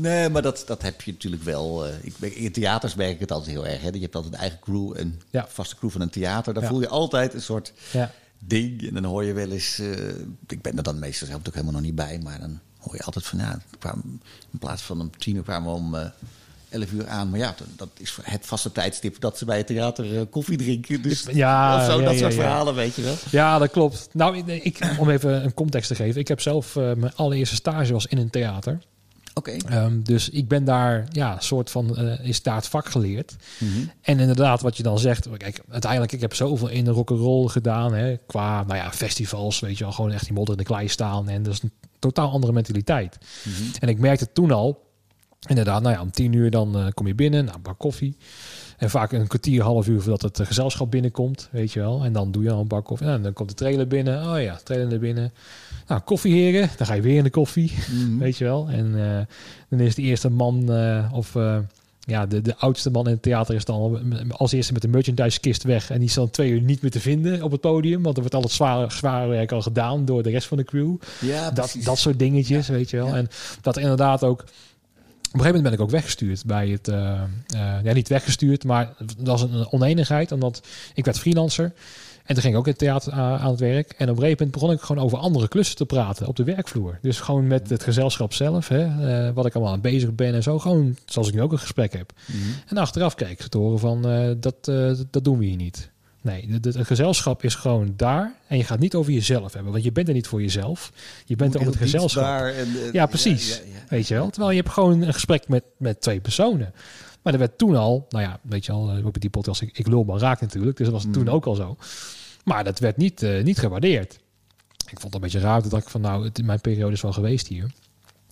Nee, maar dat, dat heb je natuurlijk wel. Uh, ik, ben- in theaters merk ik het altijd heel erg. Hè. Je hebt altijd een eigen crew, een Ja. vaste crew van een theater. Daar voel je altijd een soort ja, ding. En dan hoor je wel eens... eh, ik ben er dan meestal zelf natuurlijk helemaal nog niet bij. Maar dan hoor je altijd van... Ja, kwam, in plaats van om tien uur kwamen we om... eh 11 uur aan, maar ja, dat- is het vaste tijdstip dat ze bij het theater eh, koffie drinken. Dus Ja, of zo, ja, dat ja, soort ja. verhalen, weet je wel. ja, dat klopt. Nou, ik- om even een context te geven. Ik heb zelf eh, mijn allereerste stage was in een theater. Oké. Ehm, dus ik ben daar, ja, soort van, eh, is daar het vak geleerd. Mhm. En inderdaad, wat je dan zegt, kijk, uiteindelijk, ik heb zoveel in de rock'n'roll gedaan, hè, qua, nou ja, festivals, weet je wel, gewoon echt die modder in de klei staan. En dat is een totaal andere mentaliteit. Mhm. En ik merkte toen al, inderdaad, nou ja, om tien uur dan eh, kom je binnen, nou, een bak koffie. En vaak een kwartier, half uur voordat het eh, gezelschap binnenkomt, weet je wel. En dan doe je al een bak koffie. En dan komt de trailer binnen. Oh ja, trailer naar binnen. Nou, koffieheren. Dan ga je weer in de koffie, Mhm. weet je wel. En eh, dan is de eerste man of... ja, de, de oudste man in het theater is dan als eerste met de merchandise kist weg. En die is dan twee uur niet meer te vinden op het podium. Want er wordt al het zware, zware werk al gedaan door de rest van de crew. Ja, Dat, precies. dat soort dingetjes, weet je wel. Ja. En dat inderdaad ook... Op een gegeven moment ben ik ook weggestuurd bij het... eh, eh, ja, niet weggestuurd, maar dat was een oneenigheid. Omdat ik werd freelancer. En toen ging ik ook in het theater aan het werk. En op een gegeven moment begon ik gewoon over andere klussen te praten op de werkvloer. Dus gewoon met het gezelschap zelf, hè, eh, wat ik allemaal aan bezig ben en zo. Gewoon zoals ik nu ook een gesprek heb. Mhm. En achteraf kreeg ik te horen van, dat, dat doen we hier niet. Nee, het gezelschap is gewoon daar. En je gaat niet over jezelf hebben. Want je bent er niet voor jezelf. Je bent er om het gezelschap. en, eh, Ja, precies. ja, ja, ja. Weet je wel? Terwijl je hebt gewoon een gesprek met, met twee personen. Maar er werd toen al, nou ja, weet je al, ook met die podcast, ik, ik lul maar raak natuurlijk. Dus dat was toen ook al zo. Maar dat werd niet, uh, niet gewaardeerd. Ik vond het een beetje raar dat ik van nou, het, mijn periode is wel geweest hier.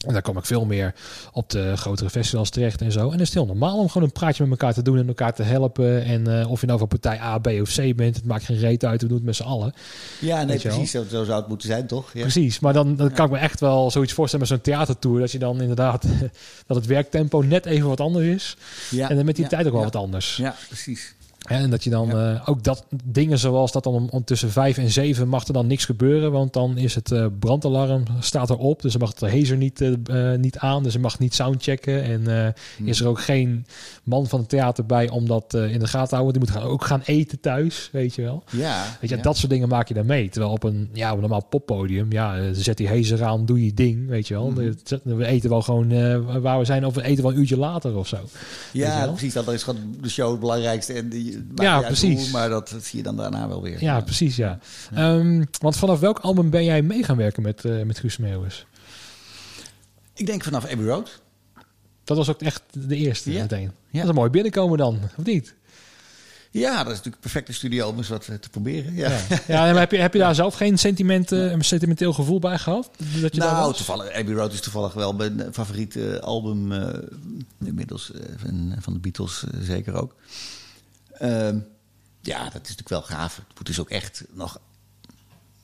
En daar kom ik veel meer op de grotere festivals terecht en zo. En het is heel normaal om gewoon een praatje met elkaar te doen en elkaar te helpen. En uh, of je nou van partij A, B of C bent, het maakt geen reet uit. We doen het met z'n allen. Ja, nee, precies. Zo, zo, zou het moeten zijn, toch? Ja. Precies. Maar dan, dan ja. kan ik me echt wel zoiets voorstellen met zo'n theatertour. Dat je dan inderdaad, dat het werktempo net even wat anders is. Ja. En dan met die tijd ook wel wat anders. Ja, precies. En dat je dan ja. uh, ook dat dingen zoals dat dan om, om, tussen vijf en zeven mag er dan niks gebeuren. Want dan is het uh, brandalarm staat erop. Dus dan mag de hazer niet, uh, niet aan. Dus je mag niet soundchecken. En mm. is er ook geen man van het theater bij om dat in de gaten te houden. Die moet gaan, ook gaan eten thuis, weet je wel. Ja, weet je, ja. dat soort dingen maak je dan mee. Terwijl op een, ja, op een normaal poppodium, ja, zet die hazer aan, doe je ding, weet je wel. Mm. We eten wel gewoon waar we zijn of we eten wel een uurtje later of zo. Ja, precies. Dat is gewoon de show het belangrijkste. En die, ja, precies. Hoe, maar dat, dat, zie je dan daarna wel weer. Ja, ja. precies, ja. ja. Um, want vanaf welk album ben jij mee gaan werken met, uh, met Guus Meeuwis? Ik denk vanaf Abbey Road. Dat was ook echt de eerste ja. meteen. Ja. Dat is een mooi binnenkomen dan, of niet? Ja, dat is natuurlijk een perfecte studio om eens wat te proberen. Ja, ja. heb je, heb je daar zelf geen sentiment, uh, een sentimenteel gevoel bij gehad? Dat je nou, toevallig, Abbey Road is toevallig wel mijn favoriete album uh, inmiddels uh, van, van de Beatles zeker ook. Uh, ja, dat is natuurlijk wel gaaf. Het moet dus ook echt nog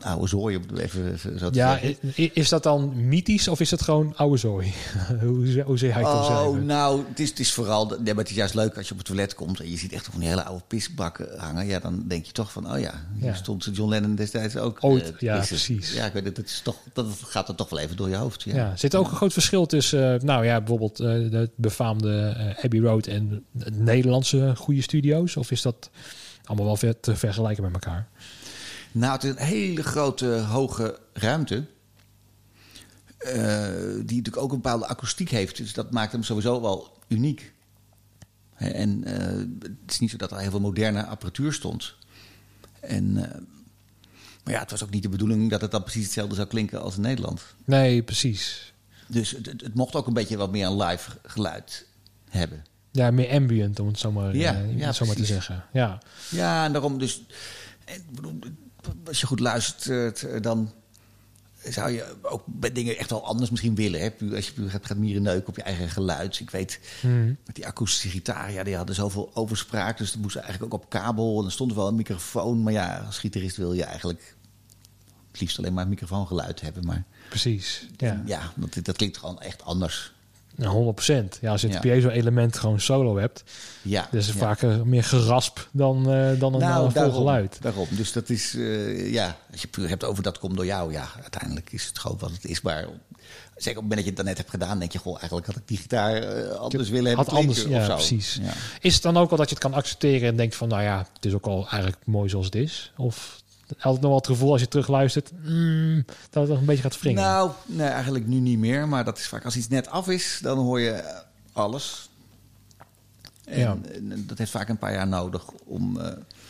oude zooi, even zo te ja, zeggen. is dat dan mythisch of is het gewoon oude zooi? hoe, hoe zeg hij het Oh, zeggen? nou, het is, het is vooral... Nee, maar het is juist leuk als je op het toilet komt... en je ziet echt van die hele oude pisbakken hangen. Ja, dan denk je toch van... oh ja, hier Ja. stond John Lennon destijds ook. Ooit, eh, ja, precies. Ja, ik weet het. het is toch, dat gaat er toch wel even door je hoofd. Ja, Ja, zit er ook een groot verschil tussen, uh, nou ja, bijvoorbeeld uh, de befaamde Abbey Road en de Nederlandse goede studio's? Of is dat allemaal wel ver te vergelijken met elkaar? Nou, het is een hele grote, hoge ruimte. Uh, die natuurlijk ook een bepaalde akoestiek heeft. Dus dat maakt hem sowieso wel uniek. En uh, het is niet zo dat er heel veel moderne apparatuur stond. En, uh, maar ja, het was ook niet de bedoeling dat het dan precies hetzelfde zou klinken als in Nederland. Nee, precies. Dus het, het, het mocht ook een beetje wat meer een live geluid hebben. Ja, meer ambient, om het zo maar, Ja, ja, zo maar te zeggen. Ja, Ja, en daarom dus. Als je goed luistert, eh, dan zou je ook bij dingen echt wel anders misschien willen. Hè? Als je gaat, gaat mierenneuken op je eigen geluid. Ik weet, Mhm. met die akoestische gitaar, ja, die hadden zoveel overspraak. Dus dat moest eigenlijk ook op kabel. En er stond wel een microfoon. Maar ja, als gitarist wil je eigenlijk het liefst alleen maar microfoongeluid hebben. Maar precies. Ja, ja dat, dat klinkt gewoon echt anders. Nou, 100%. Ja, als je het Ja. piezo-element gewoon solo hebt, Ja, dus is ja. vaak meer gerasp dan, eh, dan een nou, vol daarom, geluid. Daarom. Dus dat is, uh, ja, als je puur hebt over dat komt door jou, ja, uiteindelijk is het gewoon wat het is. Maar zeker op het moment dat je het dan net hebt gedaan, denk je, goh, eigenlijk had ik die gitaar uh, anders willen hebben. Had anders, ja, precies. Ja. Is het dan ook wel dat je het kan accepteren en denkt van, nou ja, het is ook al eigenlijk mooi zoals het is? Of altijd nog wel het gevoel als je terugluistert, mm, dat het nog een beetje gaat wringen? Nou, nee, eigenlijk nu niet meer. Maar dat is vaak als iets net af is, dan hoor je uh, alles. En, Ja. en dat heeft vaak een paar jaar nodig om. Uh,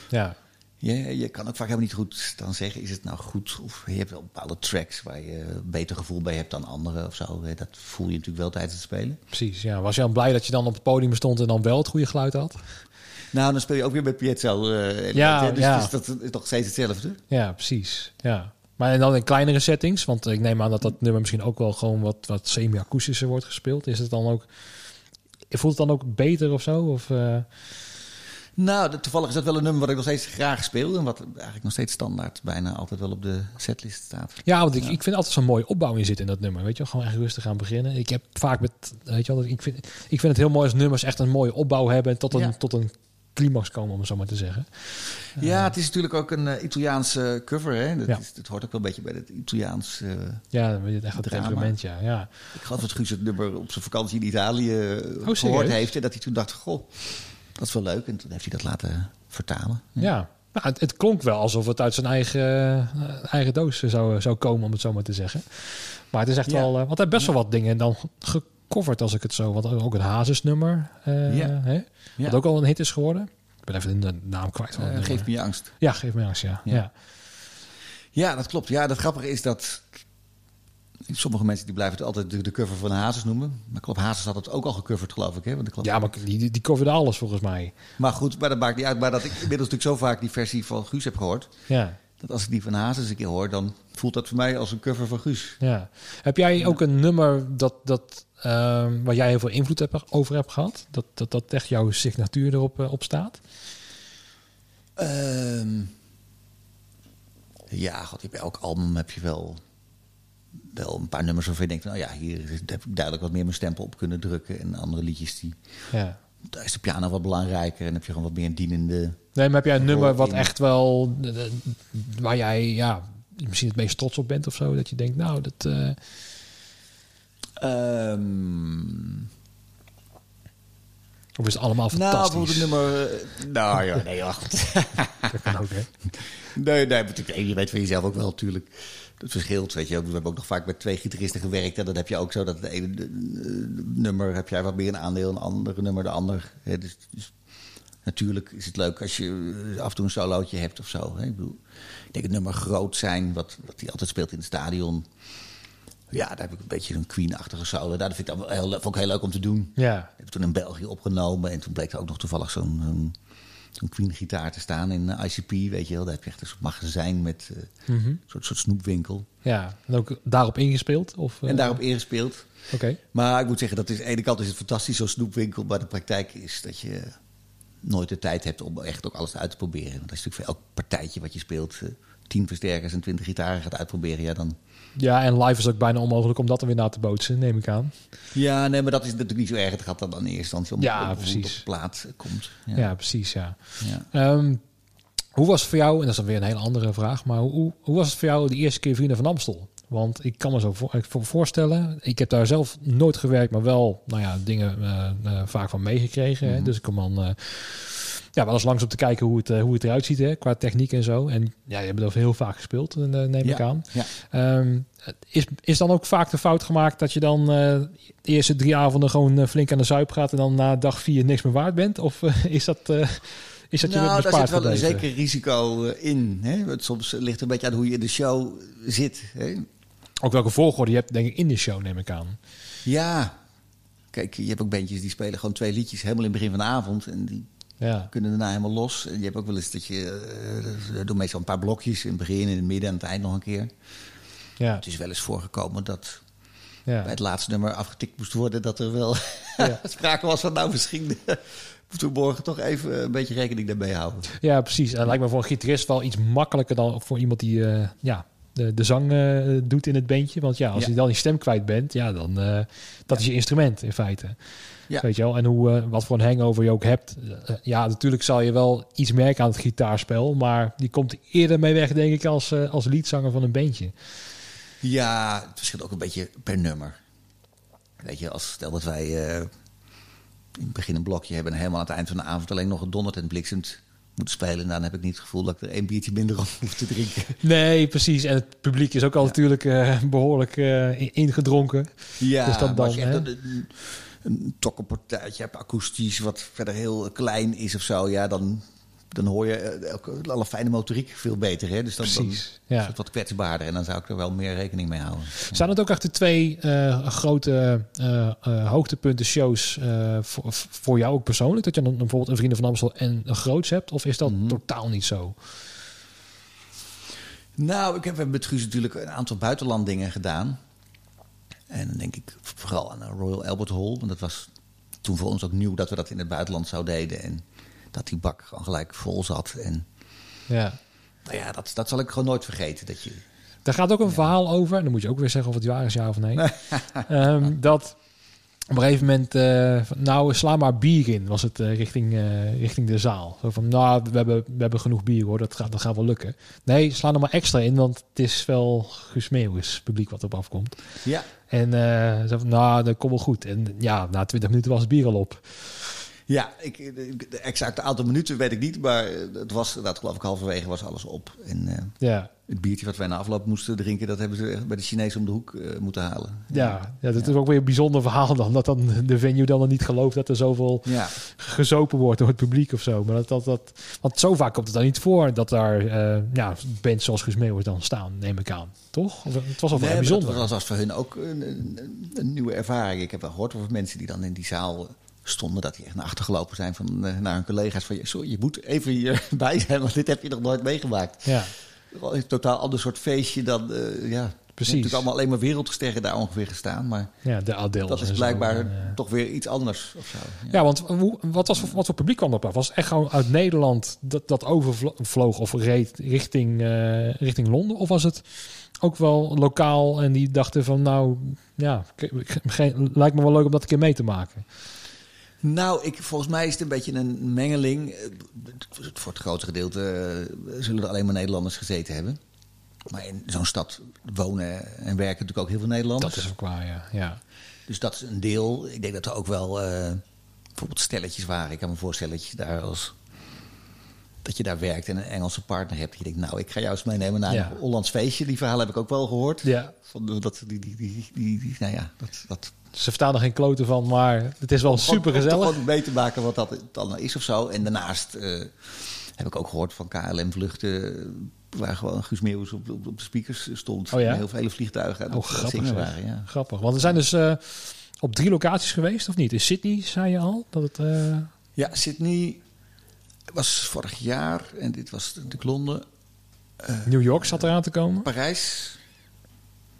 ja. je, je kan ook vaak helemaal niet goed dan zeggen: is het nou goed? Of je hebt wel bepaalde tracks waar je een beter gevoel bij hebt dan andere of zo. Dat voel je natuurlijk wel tijdens het spelen. Precies, ja. Was je dan blij dat je dan op het podium stond en dan wel het goede geluid had? Nou, dan speel je ook weer met Pietzo. Uh, Ja, dus, ja. dus dat is toch steeds hetzelfde. Ja, precies. Ja. Maar en dan in kleinere settings, want ik neem aan dat dat nummer misschien ook wel gewoon wat, wat semi-akoestischer wordt gespeeld. Is het dan ook, voelt het dan ook beter of zo? Of, uh... Nou, toevallig is dat wel een nummer wat ik nog steeds graag speel. En wat eigenlijk nog steeds standaard bijna altijd wel op de setlist staat. Ja, want ik, ik vind altijd zo'n mooie opbouw in zitten in dat nummer. Weet je wel, gewoon echt rustig gaan beginnen. Ik heb vaak met, weet je wel, ik vind, ik vind het heel mooi als nummers echt een mooie opbouw hebben en tot een, Ja. tot een climax komen, om het zo maar te zeggen. Ja, het is natuurlijk ook een uh, Italiaanse cover. Hè? Dat, Ja. is, dat hoort ook wel een beetje bij het Italiaans. Ja, weet echt het temperament, ja. ja. ik geloof dat Guus het nummer op zijn vakantie in Italië uh, gehoord heeft. En dat hij toen dacht, goh, dat is wel leuk. En toen heeft hij dat laten vertalen. Ja, nou, het, het klonk wel alsof het uit zijn eigen, eh, eigen doos zou, zou komen, om het zo maar te zeggen. Maar het is echt Ja. wel... eh, want hij heeft best wel wat dingen dan gecoverd, als ik het zo... Want ook een Hazes-nummer, Ja. hè, wat ook al een hit is geworden. Ik ben even de naam kwijt. Uh, geef me je angst. Ja, geef me angst, ja. Ja. ja. Ja, dat klopt. Ja, dat grappige is dat... Sommige mensen die blijven het altijd de, de cover van Hazes noemen. Maar Klop Hazes had het ook al gecoverd, geloof ik. Hè? Want Ja, maar die, die, die coverde alles volgens mij. Maar goed, maar dat maakt niet uit. Maar dat ik inmiddels natuurlijk zo vaak die versie van Guus heb gehoord. Ja, Dat als ik die van Hazes een keer hoor, dan voelt dat voor mij als een cover van Guus. ja. Heb jij ook een nummer dat, dat, ehm, waar jij heel veel invloed hebt, over hebt gehad? Dat, dat, dat echt jouw signatuur erop eh, op staat? Ehm, ja, god, hebt elk album heb je wel, wel een paar nummers waarvan je denkt... nou ja, hier heb ik duidelijk wat meer mijn stempel op kunnen drukken. En andere liedjes, die, Ja. daar is de piano wat belangrijker... en heb je gewoon wat meer dienende... Nee, maar heb jij een nummer wat in- echt wel, eh, eh, waar jij ja, misschien het meest trots op bent of zo? Dat je denkt, nou, dat... Ehm, of is het allemaal nou, fantastisch? een nummer... eh, nou ja, nee, wacht. Dat kan ook, hè? Nee, nee, je weet van jezelf ook wel natuurlijk. Dat verschilt, weet je. We hebben ook nog vaak met twee gitaristen gewerkt. En dan heb je ook zo dat het ene eh, nummer heb jij wat meer een aandeel, een andere nummer de ander. Hè, dus, dus natuurlijk is het leuk als je eh, af en toe een solootje hebt of zo. Hè. Ik bedoel, ik denk het nummer groot zijn, wat, wat hij altijd speelt in het stadion. Ja, daar heb ik een beetje een Queen-achtige solo. Daar vind ik wel heel, vond ik heel leuk om te doen. Ja, Ik heb toen in België opgenomen en toen bleek er ook nog toevallig zo'n Queen-gitaar te staan in eh, ICP, weet je wel. Daar heb je echt een soort magazijn met eh, Mhm. een soort, soort snoepwinkel. ja. En ook daarop ingespeeld? Of, eh, En daarop ingespeeld. Oké. Maar ik moet zeggen, dat is, aan de ene kant is het fantastisch, zo'n snoepwinkel. Maar de praktijk is dat je nooit de tijd hebt om echt ook alles uit te proberen. Want als je natuurlijk voor elk partijtje wat je speelt... tien versterkers en twintig gitaren gaat uitproberen, ja dan... Ja, en live is ook bijna onmogelijk om dat er weer na te bootsen, neem ik aan. Ja, nee, maar dat is natuurlijk niet zo erg. Het gaat dan in eerste instantie om Ja, precies. op de plaat eh, komt. Ja, precies, ja. ja. Ehm, hoe was het voor jou, en dat is dan weer een hele andere vraag, maar hoe, hoe was het voor jou de eerste keer Vrienden van Amstel? Want ik kan me zo voor, voor- voorstellen, ik heb daar zelf nooit gewerkt, maar wel nou ja, dingen eh, eh, vaak van meegekregen. Mhm. Dus ik kom dan eh, ja, wel eens langs om te kijken hoe het, eh, hoe het eruit ziet hè, qua techniek en zo. En ja, je hebt het heel vaak gespeeld, eh, neem ik Ja, aan. ja. Ehm, is, is dan ook vaak de fout gemaakt dat je dan eh, de eerste drie avonden gewoon flink aan de zuip gaat en dan na dag vier niks meer waard bent? Of is dat, eh, is dat je nou, daar zit wel een zeker risico in. Hè? Want soms ligt het een beetje aan hoe je in de show zit. Hè? Ook welke volgorde je hebt, denk ik, in de show, neem ik aan. Ja, kijk, je hebt ook bandjes die spelen gewoon twee liedjes helemaal in het begin van de avond. En die Ja, kunnen daarna helemaal los. En je hebt ook wel eens dat je... Uh, doe meestal een paar blokjes in het begin, in het midden en aan het eind nog een keer. ja, Het is wel eens voorgekomen dat ja. bij het laatste nummer afgetikt moest worden... dat er wel Ja. sprake was van nou misschien... moeten we morgen toch even een beetje rekening daarmee houden. ja, precies. En lijkt me voor een gitarist wel iets makkelijker dan voor iemand die eh, ja, de, de zang eh, doet in het bandje. Want ja, als Ja. je dan je stem kwijt bent, ja, dan uh, dat is je instrument in feite. Ja. Weet je wel? En hoe, uh, wat voor een hangover je ook hebt. Uh, ja, natuurlijk zal je wel iets merken aan het gitaarspel. Maar die komt eerder mee weg, denk ik, als, uh, als leadzanger van een bandje. Ja, het verschilt ook een beetje per nummer. Weet je, als stel dat wij in het begin een blokje hebben... en helemaal aan het eind van de avond alleen nog dondert en bliksemt moet spelen... dan heb ik niet het gevoel dat ik er één biertje minder op hoef te drinken. Nee, precies. En het publiek is ook al ja. natuurlijk uh, behoorlijk uh, ingedronken. Ja, dus dat dan, als je een, tokkenpartijtje hebt, akoestisch... wat verder heel klein is of zo, ja, dan... Dan hoor je elke, alle fijne motoriek veel beter. Hè? Dus dan, Precies, dan ja. is het wat kwetsbaarder. En dan zou ik er wel meer rekening mee houden. Zijn het ook echt de twee uh, grote uh, uh, hoogtepunten shows voor, voor jou ook persoonlijk? Dat je dan bijvoorbeeld een Vrienden van Amstel en een groots hebt? Of is dat Mhm. mm -hmm. totaal niet zo? Nou, ik heb met Guus natuurlijk een aantal buitenlanddingen gedaan. En dan denk ik vooral aan de Royal Albert Hall. Want dat was toen voor ons ook nieuw dat we dat in het buitenland zouden deden. En dat die bak gewoon gelijk vol zat. En ja, nou ja dat, dat zal ik gewoon nooit vergeten. Dat je, Daar gaat ook een ja. verhaal over. En dan moet je ook weer zeggen of het waar is, ja of nee. um, dat op een gegeven moment, uh, nou sla maar bier in, was het uh, richting, uh, richting de zaal. Zo van, nou, we hebben, we hebben genoeg bier hoor, dat gaat, dat gaat wel lukken. Nee, sla er maar extra in, want het is wel gesmeeuwis publiek wat op afkomt. Ja. En zo van, nou, dat komt wel goed. En ja, na twintig minuten was het bier al op. Ja, ik, de exacte aantal minuten weet ik niet, maar het was dat geloof ik halverwege was alles op. En uh, ja. het biertje wat wij na afloop moesten drinken, dat hebben ze bij de Chinees om de hoek uh, moeten halen. Ja, ja, dat is ook weer een bijzonder verhaal dan. Dat dan de venue dan niet gelooft dat er zoveel ja. gezopen wordt door het publiek of zo. Maar dat, dat, dat, want zo vaak komt het dan niet voor dat daar uh, ja, bands zoals Guus Meeuwis dan staan, neem ik aan. Toch? Of, het was al nee, bijzonder. Dat was, was voor hun ook een, een, een, nieuwe ervaring. Ik heb wel gehoord over mensen die dan in die zaal stonden dat die echt naar achter gelopen zijn van, uh, naar hun collega's van sorry, je moet even hierbij zijn, want dit heb je nog nooit meegemaakt. Ja. Een totaal ander soort feestje dan, uh, ja, Precies. natuurlijk allemaal alleen maar wereldsterren daar ongeveer gestaan, maar ja, de Adele. dat is blijkbaar zo, en, toch weer iets anders of zo. Ja, ja want hoe, wat, was, wat voor publiek kwam dat af? Was het echt gewoon uit Nederland dat, dat overvloog of reed richting, uh, richting Londen? Of was het ook wel lokaal en die dachten van nou, ja, geen, lijkt me wel leuk om dat een keer mee te maken? Nou, ik, volgens mij is het een beetje een mengeling. Voor het grootste gedeelte zullen er alleen maar Nederlanders gezeten hebben. Maar in zo'n stad wonen en werken natuurlijk ook heel veel Nederlanders. Dat is ook waar, ja. ja. Dus dat is een deel. Ik denk dat er ook wel uh, bijvoorbeeld stelletjes waren. Ik kan me voorstellen dat je daar als dat je daar werkt en een Engelse partner hebt. Je denkt, nou, ik ga jou eens meenemen naar Ja. een Hollands feestje. Die verhaal heb ik ook wel gehoord. Ja. Van, dat, die, die, die, die, die- nou ja, dat, dat Ze verstaan er geen kloten van, maar het is wel super gezellig. gewoon mee te maken wat dat dan is of zo. En daarnaast eh, heb ik ook gehoord van KLM-vluchten... eh, waar gewoon Guus Meeuwis op, op, op de speakers stond. Oh ja? Heel veel vliegtuigen aan Oh, grappig. waren. Ja. Grappig. Want er zijn dus eh, op drie locaties geweest, of niet? In Sydney, zei je al? Dat het, ja, Sydney was vorig jaar en dit was natuurlijk Londen. New York zat eraan te komen. Parijs.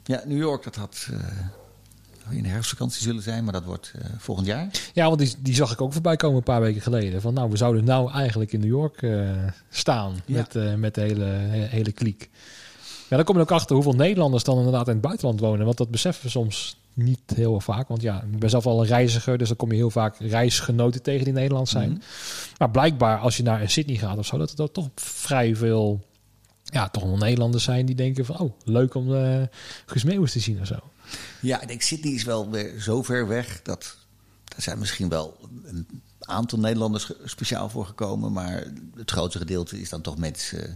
Ja, New York, dat had in de herfstvakantie zullen zijn, maar dat wordt eh, volgend jaar. Ja, want die, die zag ik ook voorbij komen een paar weken geleden. Van nou, we zouden nou eigenlijk in New York eh, staan Ja. met, eh, met de hele, he- hele kliek. Ja, dan kom je ook achter hoeveel Nederlanders dan inderdaad in het buitenland wonen. Want dat beseffen we soms niet heel vaak. Want ja, ik ben zelf al een reiziger, dus dan kom je heel vaak reisgenoten tegen die Nederlands zijn. Mhm. Maar blijkbaar als je naar Sydney gaat of zo, dat er toch vrij veel, ja, toch wel Nederlanders zijn die denken van, oh, leuk om uh, Guus Meeuwis te zien of zo. Ja, ik denk Sydney is wel weer zo ver weg dat er zijn misschien wel een aantal Nederlanders speciaal voor gekomen, maar het grootste gedeelte is dan toch mensen eh,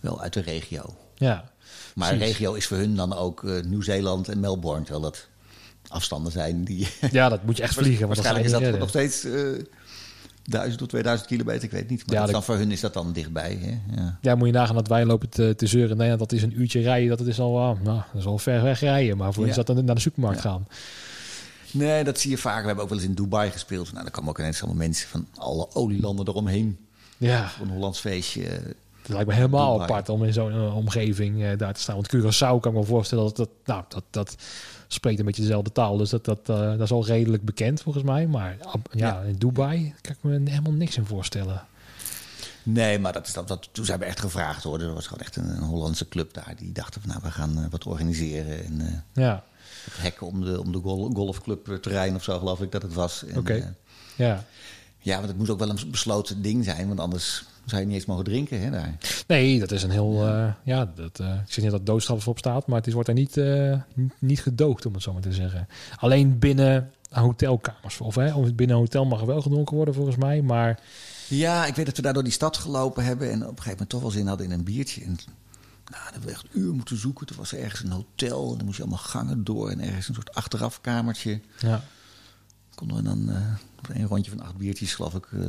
wel uit de regio. Ja, Maar de Precies. regio is voor hun dan ook eh, Nieuw-Zeeland en Melbourne, terwijl dat afstanden zijn die ja dat moet je echt vliegen. Want waarschijnlijk is niet dat nog steeds eh 1000 tot 2000 kilometer, ik weet niet. Maar Ja, dat voor hun is dat dan dichtbij. Hè? Ja. Ja, moet je nagaan dat wij lopen te, te zeuren. Nee, dat is een uurtje rijden. Dat is al, ah, nou, dat is al ver weg rijden. Maar voor Ja. is dat dan naar de supermarkt gaan. Nee, dat zie je vaak. We hebben ook wel eens in Dubai gespeeld. Nou, dan kwamen ook ineens allemaal mensen van alle olielanden eromheen. Ja, Voor een Hollands feestje. het lijkt me helemaal Dubai. apart om in zo'n eh, omgeving eh, daar te staan. Want Curaçao kan ik me voorstellen dat dat, nou, dat, dat spreekt een beetje dezelfde taal. Dus dat, dat, eh, dat is al redelijk bekend volgens mij. Maar ja, in Dubai kan ik me helemaal niks in voorstellen. Nee, maar dat is dat, dat, toen zijn we echt gevraagd hoor. Er was gewoon echt een, een Hollandse club daar. Die dachten van nou, we gaan eh, wat organiseren. En eh Ja, het om de, om de gol, golfclub terrein of zo geloof ik dat het was. Oké. ja. ja, want het moet ook wel een besloten ding zijn. Want anders zou je niet eens mogen drinken hè, daar. Nee, dat is een heel... Ja, ja dat, eh, ik zeg niet dat doodstraf op staat, maar het is, wordt er niet, eh, niet- gedoogd, om het zo maar te zeggen. Alleen binnen hotelkamers. Of, hè, of binnen een hotel mag er wel gedronken worden, volgens mij. Maar Ja, ik weet dat we daar door die stad gelopen hebben. En op een gegeven moment toch wel zin hadden in een biertje. En nou, dan hebben we echt een uur moeten zoeken. Toen was er ergens een hotel. En dan moest je allemaal gangen door. En ergens een soort achterafkamertje. ja, Konden we dan eh, een rondje van acht biertjes, geloof ik, eh,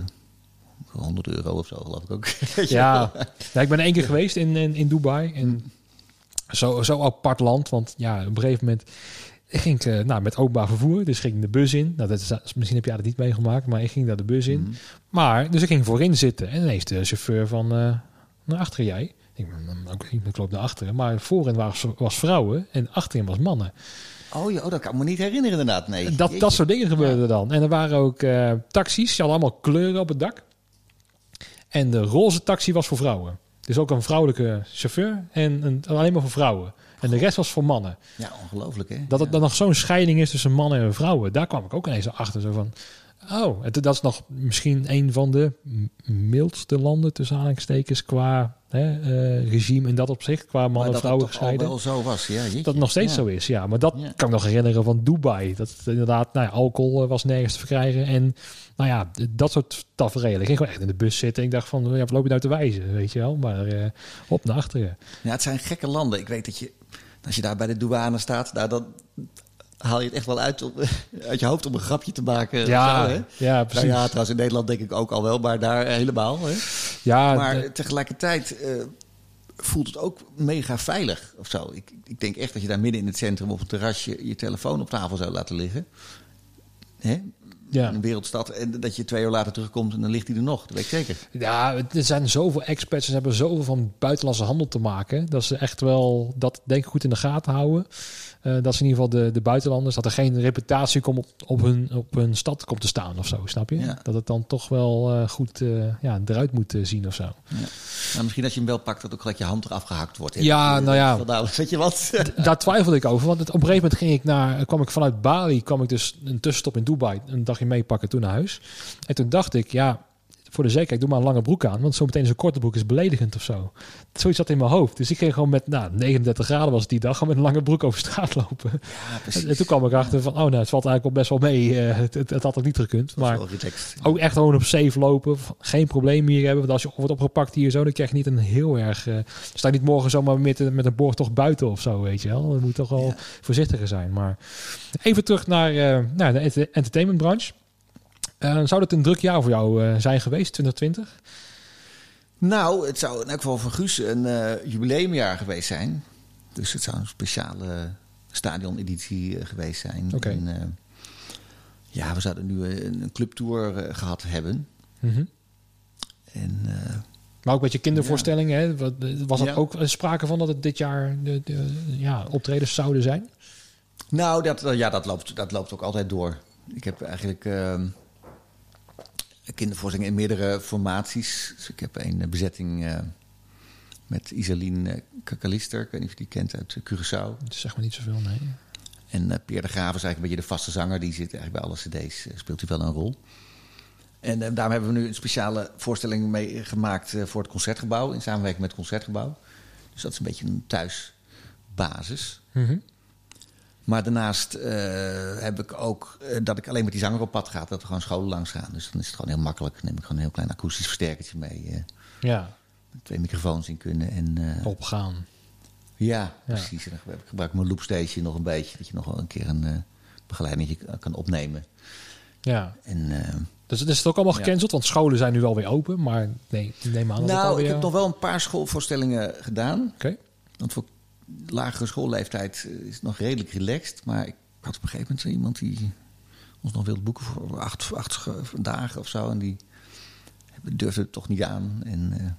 100 euro of zo, geloof ik ook. Ja. ja ik ben één keer geweest in, in, in Dubai. En zo, zo apart land. Want ja, op een gegeven moment ging ik eh, nou, met openbaar vervoer. Dus ging ik de bus in. Nou, dat is, misschien heb jij dat niet meegemaakt, maar ik ging daar de bus in. Mhm. Maar, dus ik ging voorin zitten. En ineens de chauffeur van, eh naar achter jij. Ik "Mm, oké, ik loop naar achteren. Maar voorin was, was vrouwen en achterin was mannen. Oh ja, dat kan ik me niet herinneren inderdaad, nee. Dat, dat soort dingen gebeurden dan. En er waren ook eh, taxis. Die hadden allemaal kleuren op het dak. En de roze taxi was voor vrouwen. Dus ook een vrouwelijke chauffeur en een, alleen maar voor vrouwen. En de rest was voor mannen. Ja, ongelooflijk hè. Dat het dan nog zo'n scheiding is tussen mannen en vrouwen. Daar kwam ik ook ineens achter. Zo van, oh, dat is nog misschien een van de mildste landen tussen aanhalingstekens qua hè, eh, regime in dat opzicht, qua mannen en dat vrouwen gescheiden. wel zo was. Ja, jeetje. Dat het nog steeds Ja. zo is, ja. Maar dat Ja. kan ik nog herinneren van Dubai. Dat het inderdaad, nou ja, alcohol eh, was nergens te verkrijgen. En nou ja, dat soort tafereelen. Ik ging gewoon echt in de bus zitten. Ik dacht van, ja, wat loop je nou te wijzen, weet je wel. Maar eh, op naar achteren. Ja, het zijn gekke landen. Ik weet dat je, als je daar bij de douane staat, nou, dan haal je het echt wel uit, om, uit je hoofd om een grapje te maken. Ja, zo, hè? ja, precies. Nou ja, trouwens in Nederland denk ik ook al wel, maar daar helemaal. Hè? Ja, maar de- tegelijkertijd eh, voelt het ook mega veilig of zo. Ik, ik denk echt dat je daar midden in het centrum op een terrasje je telefoon op tafel zou laten liggen. Hè? ja. In een wereldstad. En dat je twee uur later terugkomt en dan ligt hij er nog. Dat weet ik zeker. Ja, er zijn zoveel expats. Ze hebben zoveel van buitenlandse handel te maken. Dat ze echt wel dat denk ik goed in de gaten houden. Eh, dat ze in ieder geval de, de buitenlanders, dat er geen reputatie komt op, op, hun, op hun stad komt te staan of zo, snap je? Ja. Dat het dan toch wel eh, goed eh, ja, eruit moet zien of zo. Nou, misschien als je hem wel pakt, dat ook gelijk je hand eraf gehakt wordt. Ja, Dat nou ja. weet je wat? Daar twijfelde ik over. Want het, op een gegeven moment ging ik naar, kwam ik vanuit Bali, kwam ik dus een tussenstop in Dubai, een dagje meepakken toen naar huis. En toen dacht ik, ja, voor de zekerheid, doe maar een lange broek aan. Want zo meteen is een korte broek is beledigend of zo. Zoiets zat in mijn hoofd. Dus ik ging gewoon met, nou, 39 graden was het die dag, gewoon met een lange broek over straat lopen. Ja. En toen kwam ik achter van, oh nou, het valt eigenlijk wel best wel mee. Eh, het, het, het had ook niet gekund. Maar ook echt gewoon op safe lopen. Geen probleem hier hebben. Want als je wordt opgepakt hier zo, dan krijg je niet een heel erg... eh sta je niet morgen zomaar met, een- met een borgtocht buiten of zo, weet je wel. Dan moet toch wel Ja. voorzichtiger zijn. Maar even terug naar, eh, naar de ent- entertainmentbranche. Eh, zou dat een druk jaar voor jou eh, zijn geweest, 2020? Nou, het zou in elk geval voor Guus een eh, jubileumjaar geweest zijn. Dus het zou een speciale stadioneditie geweest zijn. Oké. Ja, we zouden nu een, een clubtour eh, gehad hebben. Mhm. En Maar ook met je kindervoorstellingen, hè? Wat- was dat Ja. ook sprake van dat het dit jaar de, de, ja, optredens zouden zijn? nou, dat, ja, dat, loopt, dat loopt ook altijd door. Ik heb eigenlijk ehm kindervoorstellingen in meerdere formaties. Dus ik heb een eh, bezetting eh, met Isaline uh, Kakalister. Ik weet niet of je die kent uit eh, Curaçao. Dat is zeg maar niet zoveel, nee. En eh Pierre de Graaf is eigenlijk een beetje de vaste zanger. Die zit eigenlijk bij alle cd's, eh, speelt hij wel een rol. En eh, daarom hebben we nu een speciale voorstelling mee gemaakt eh, voor het Concertgebouw. In samenwerking met het Concertgebouw. Dus dat is een beetje een thuisbasis. Mhm. Maar daarnaast eh, heb ik ook eh, dat ik alleen met die zanger op pad ga. Dat we gewoon scholen langs gaan. Dus dan is het gewoon heel makkelijk. Dan neem ik gewoon een heel klein akoestisch versterkertje mee. eh, Ja, twee microfoons in kunnen. En, opgaan. Ja, precies. En dan gebruik ik gebruik mijn loopstation nog een beetje. Dat je nog wel een keer een begeleiding kan opnemen. Ja. En, Dus het is het ook allemaal Ja. gecanceld, want scholen zijn nu alweer open. Maar nee, neem aan dat nou, alweer... ik heb nog wel een paar schoolvoorstellingen gedaan. Oké. Want voor lagere schoolleeftijd eh, is nog redelijk relaxed. Maar ik had op een gegeven moment iemand die ons nog wilde boeken voor acht, acht dagen of zo. En die durfde het toch niet aan. En, eh,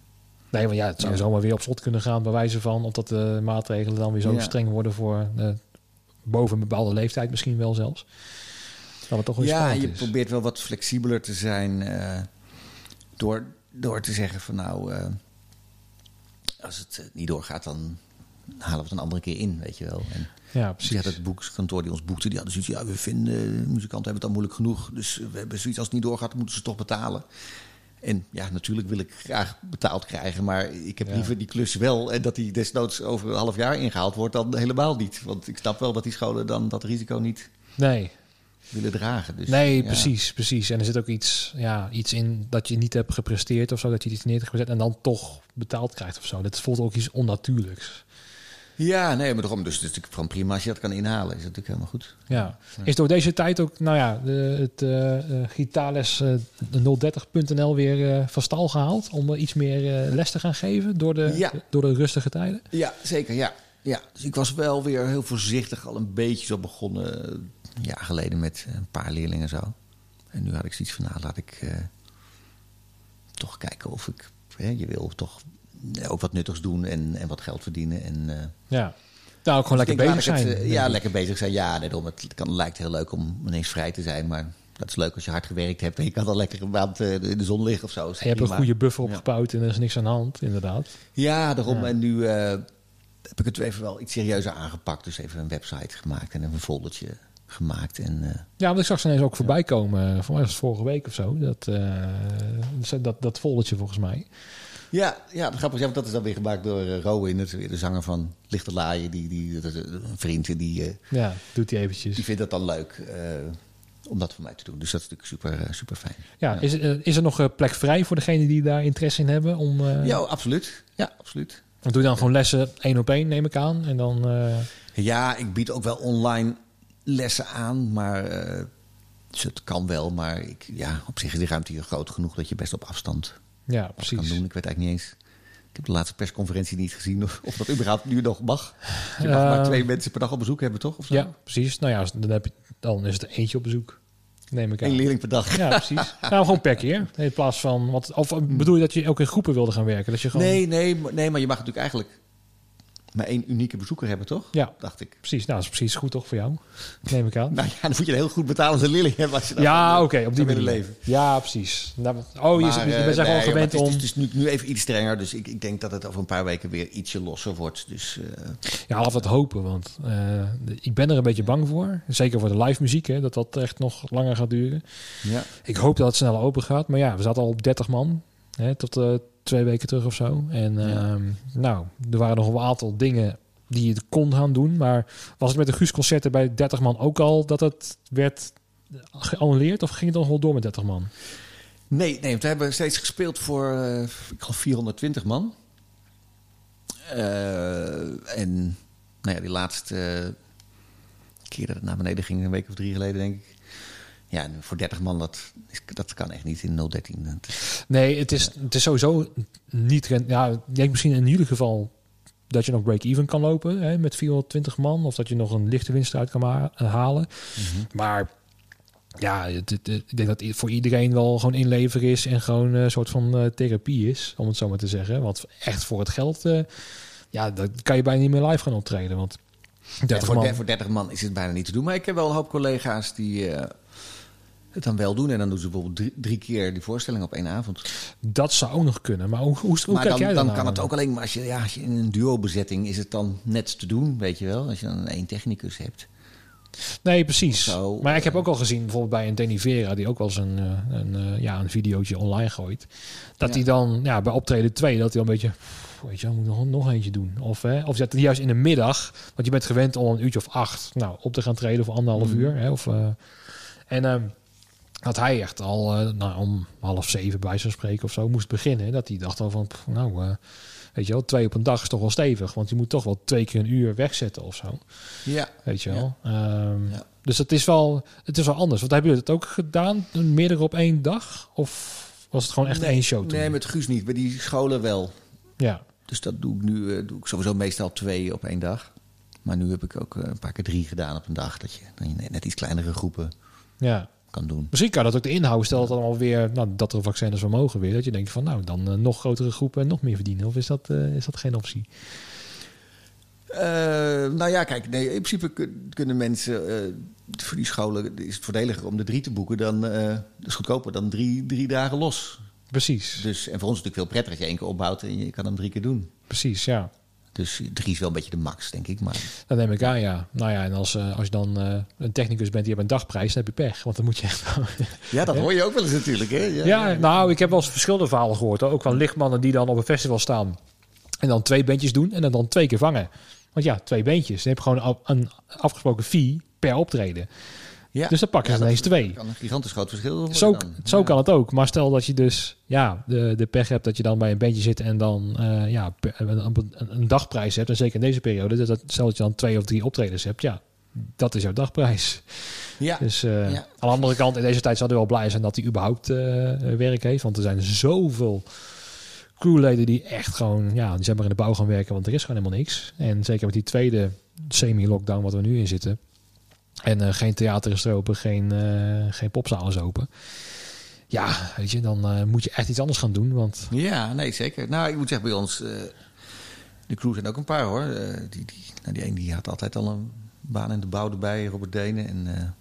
Nee, want ja, het zou Ja. zomaar weer op slot kunnen gaan bij wijze van... omdat de maatregelen dan weer zo Ja. streng worden voor... eh, boven een bepaalde leeftijd misschien wel zelfs. Dat het toch ja, je is. probeert wel wat flexibeler te zijn door, door te zeggen van nou, als het niet doorgaat, dan halen we het een andere keer in, weet je wel. En Ja, precies. het boekskantoor die ons boekte, die hadden zoiets, ja, we vinden, eh, muzikanten hebben het al moeilijk genoeg, dus we hebben zoiets als het niet doorgaat, moeten ze toch betalen. En ja, natuurlijk wil ik graag betaald krijgen, maar ik heb Ja. liever die klus wel en dat die desnoods over een half jaar ingehaald wordt dan helemaal niet. Want ik snap wel dat die scholen dan dat risico niet Nee, willen dragen. Dus, nee ja. precies, precies. En er zit ook iets, ja, iets in dat je niet hebt gepresteerd of zo. Dat je iets neer hebt gezet en dan toch betaald krijgt of zo. Dat voelt ook iets onnatuurlijks. Ja, nee, maar daarom. Dus het is natuurlijk gewoon prima als je dat kan inhalen. Is dat natuurlijk helemaal goed. Ja. Is door deze tijd ook, nou ja, de, het eh eh, gitaarles eh, de 030.nl weer eh van stal gehaald? Om iets meer eh, les te gaan geven door de, Ja. door de rustige tijden? Ja, zeker. Ja. ja. Dus ik was wel weer heel voorzichtig al een beetje zo begonnen. eh, Een jaar geleden met een paar leerlingen zo. En nu had ik zoiets van, nou, laat ik eh, toch kijken of ik... Hè, je wil toch ook wat nuttigs doen en, en wat geld verdienen. En, eh, Ja. Nou, ook gewoon dus lekker bezig zijn. het, eh, ja, lekker bezig zijn. Ja, daarom, het kan, lijkt heel leuk om ineens vrij te zijn. Maar dat is leuk als je hard gewerkt hebt. En je kan dan lekker een maand eh, in de zon liggen of zo. Je hebt een goede buffer Ja. opgebouwd en er is niks aan de hand, inderdaad. Ja, daarom. Ja. En nu eh, heb ik het even wel iets serieuzer aangepakt. Dus even een website gemaakt en een foldertje gemaakt. En, eh, Ja, want ik zag ze ineens ook voorbij komen. Voor mij was het vorige week of zo. Dat, eh, dat, dat foldertje volgens mij. Ja, ja, dat grappig. Ja, want dat is dan weer gemaakt door uh, Rowan, de zanger van Lichte Laaien. Die, die, dat is een vriend die, uh, ja, doet hij eventjes. die vindt dat dan leuk uh, om dat voor mij te doen. Dus dat is natuurlijk super, super fijn. Ja, ja. Is, is er nog plek vrij voor degenen die daar interesse in hebben? Om, Ja, absoluut. Ja, absoluut. Dan doe je dan gewoon lessen één op één, neem ik aan. En dan, Ja, ik bied ook wel online lessen aan, maar dus het kan wel. Maar ik, ja, op zich is de ruimte hier groot genoeg dat je best op afstand ja, precies. kan doen. Ik weet eigenlijk niet eens. Ik heb de laatste persconferentie niet gezien of, of dat überhaupt nu nog mag. Je mag maar twee mensen per dag op bezoek hebben, toch? Of zo? Ja, precies. Nou ja, dan, heb je, dan is het er eentje op bezoek. Neem ik aan. Eén leerling per dag. Ja, precies. nou, gewoon per keer. In plaats van... Wat, of bedoel je dat je ook in groepen wilde gaan werken? Dat je gewoon... Nee, nee, nee, maar je mag natuurlijk eigenlijk maar één unieke bezoeker hebben, toch? Ja, dacht ik. Precies, nou, dat is precies goed toch voor jou, neem ik aan. nou ja, dan moet je een heel goed betalende leerling hebben als je Ja, oké, op die manier. leven. Ja, precies. Nou, oh, je, maar, je bent uh, gewoon gewend het om... Het is, nu, nu, even iets strenger, dus ik, ik, denk dat het over een paar weken weer ietsje losser wordt. Dus, uh... Ja, we het hopen, want uh, ik ben er een beetje bang voor. Zeker voor de live muziek, hè, dat dat echt nog langer gaat duren. Ja. Ik hoop dat het sneller open gaat, maar ja, we zaten al op 30 man. Hè, tot uh, twee weken terug of zo. En ja. uh, nou, er waren nog een aantal dingen die je kon gaan doen. Maar was het met de Guus-concerten bij 30 man ook al dat het werd geannuleerd? Of ging het dan wel door met 30 man? Nee, nee we hebben steeds gespeeld voor uh, ik geloof 420 man. Uh, en nou ja, die laatste keer dat het naar beneden ging, een week of drie geleden, denk ik. Ja, voor 30 man, dat, dat kan echt niet in 013. Nee, het is, het is sowieso niet... Ja, ik denk misschien in ieder geval dat je nog break-even kan lopen hè, met 420 man. Of dat je nog een lichte winst uit kan halen. Mm -hmm. Maar ja, het, het, ik denk dat voor iedereen wel gewoon inleveren is en gewoon een soort van uh, therapie is, om het zo maar te zeggen. Want echt voor het geld, uh, ja, dat kan je bijna niet meer live gaan optreden. Want 30 ja, voor, man... voor 30 man is het bijna niet te doen. Maar ik heb wel een hoop collega's die uh, het dan wel doen. En dan doen ze bijvoorbeeld drie, drie, keer die voorstelling op één avond. Dat zou ook nog kunnen. Maar hoe, hoe, hoe maar kijk dan, jij dan, dan kan het ook alleen maar als je, ja, als je in een duo-bezetting is het dan net te doen, weet je wel. Als je dan één technicus hebt. Nee, precies. Zo, maar ik heb ook al gezien, bijvoorbeeld bij een Denivera, die ook wel eens een, een, ja, een videootje online gooit. Dat hij ja. dan ja, bij optreden 2, dat hij een beetje, weet je, moet nog, nog eentje doen. Of, hè, of zet hij juist in de middag, want je bent gewend om een uurtje of acht nou, op te gaan treden voor anderhalf mm. uur. Hè, of, uh, en uh, had hij echt al uh, nou, om half zeven bij zijn spreken of zo moest beginnen. Dat hij dacht al van, pff, nou, uh, weet je wel, twee op een dag is toch wel stevig. Want je moet toch wel twee keer een uur wegzetten of zo. Ja. Weet je wel. Ja. Um, ja. Dus het is, wel, het is wel anders. Want hebben jullie het ook gedaan, meerdere op één dag? Of was het gewoon echt nee, één show? Toen? Nee, met Guus niet. Bij die scholen wel. Ja. Dus dat doe ik nu uh, doe ik sowieso meestal twee op één dag. Maar nu heb ik ook een paar keer drie gedaan op een dag. Dat je, dat je net iets kleinere groepen ja. Kan doen. Misschien kan dat ook de inhoud stelt dan alweer nou, dat er vaccins zo mogen weer. Dat je denkt van nou, dan uh, nog grotere groepen en nog meer verdienen. Of is dat, uh, is dat geen optie? Uh, nou ja, kijk, nee, in principe kunnen mensen uh, voor die scholen is het voordeliger om de drie te boeken dan uh, dat is goedkoper dan drie, drie dagen los. Precies. Dus en voor ons is het natuurlijk veel prettiger dat je één keer opbouwt en je kan hem drie keer doen. Precies, ja. Dus drie is wel een beetje de max, denk ik. Maar... Dat neem ik aan, ja. Nou ja, en als, uh, als je dan uh, een technicus bent die hebt een dagprijs, dan heb je pech. Want dan moet je echt... ja, dat hoor je ook wel eens natuurlijk, hè? Ja, ja, ja, nou, ik heb wel eens verschillende verhalen gehoord. Hoor. Ook van lichtmannen die dan op een festival staan en dan twee bandjes doen en dan, dan twee keer vangen. Want ja, twee beentjes. Dan heb je gewoon een afgesproken fee per optreden. Ja. Dus dan pakken ze ja, ineens twee. kan een gigantisch groot verschil worden Zo, dan. zo ja. kan het ook. Maar stel dat je dus ja, de, de pech hebt dat je dan bij een bandje zit en dan uh, ja, een, een, een, dagprijs hebt. En zeker in deze periode. Dat, stel dat je dan twee of drie optredens hebt. Ja, dat is jouw dagprijs. Ja. Dus uh, ja. aan de andere kant, in deze tijd zouden we wel blij zijn dat hij überhaupt uh, werk heeft. Want er zijn zoveel crewleden die echt gewoon, ja, die zijn maar in de bouw gaan werken, want er is gewoon helemaal niks. En zeker met die tweede semi-lockdown wat we nu in zitten. En uh, geen theater is er open, geen, uh, geen popzaal is open. Ja, weet je, dan uh, moet je echt iets anders gaan doen. Want... Ja, nee, zeker. Nou, ik moet zeggen, bij ons, de crew zijn ook een paar hoor. die, die, nou, die een die had altijd al een baan in de bouw erbij, Robert Denen. En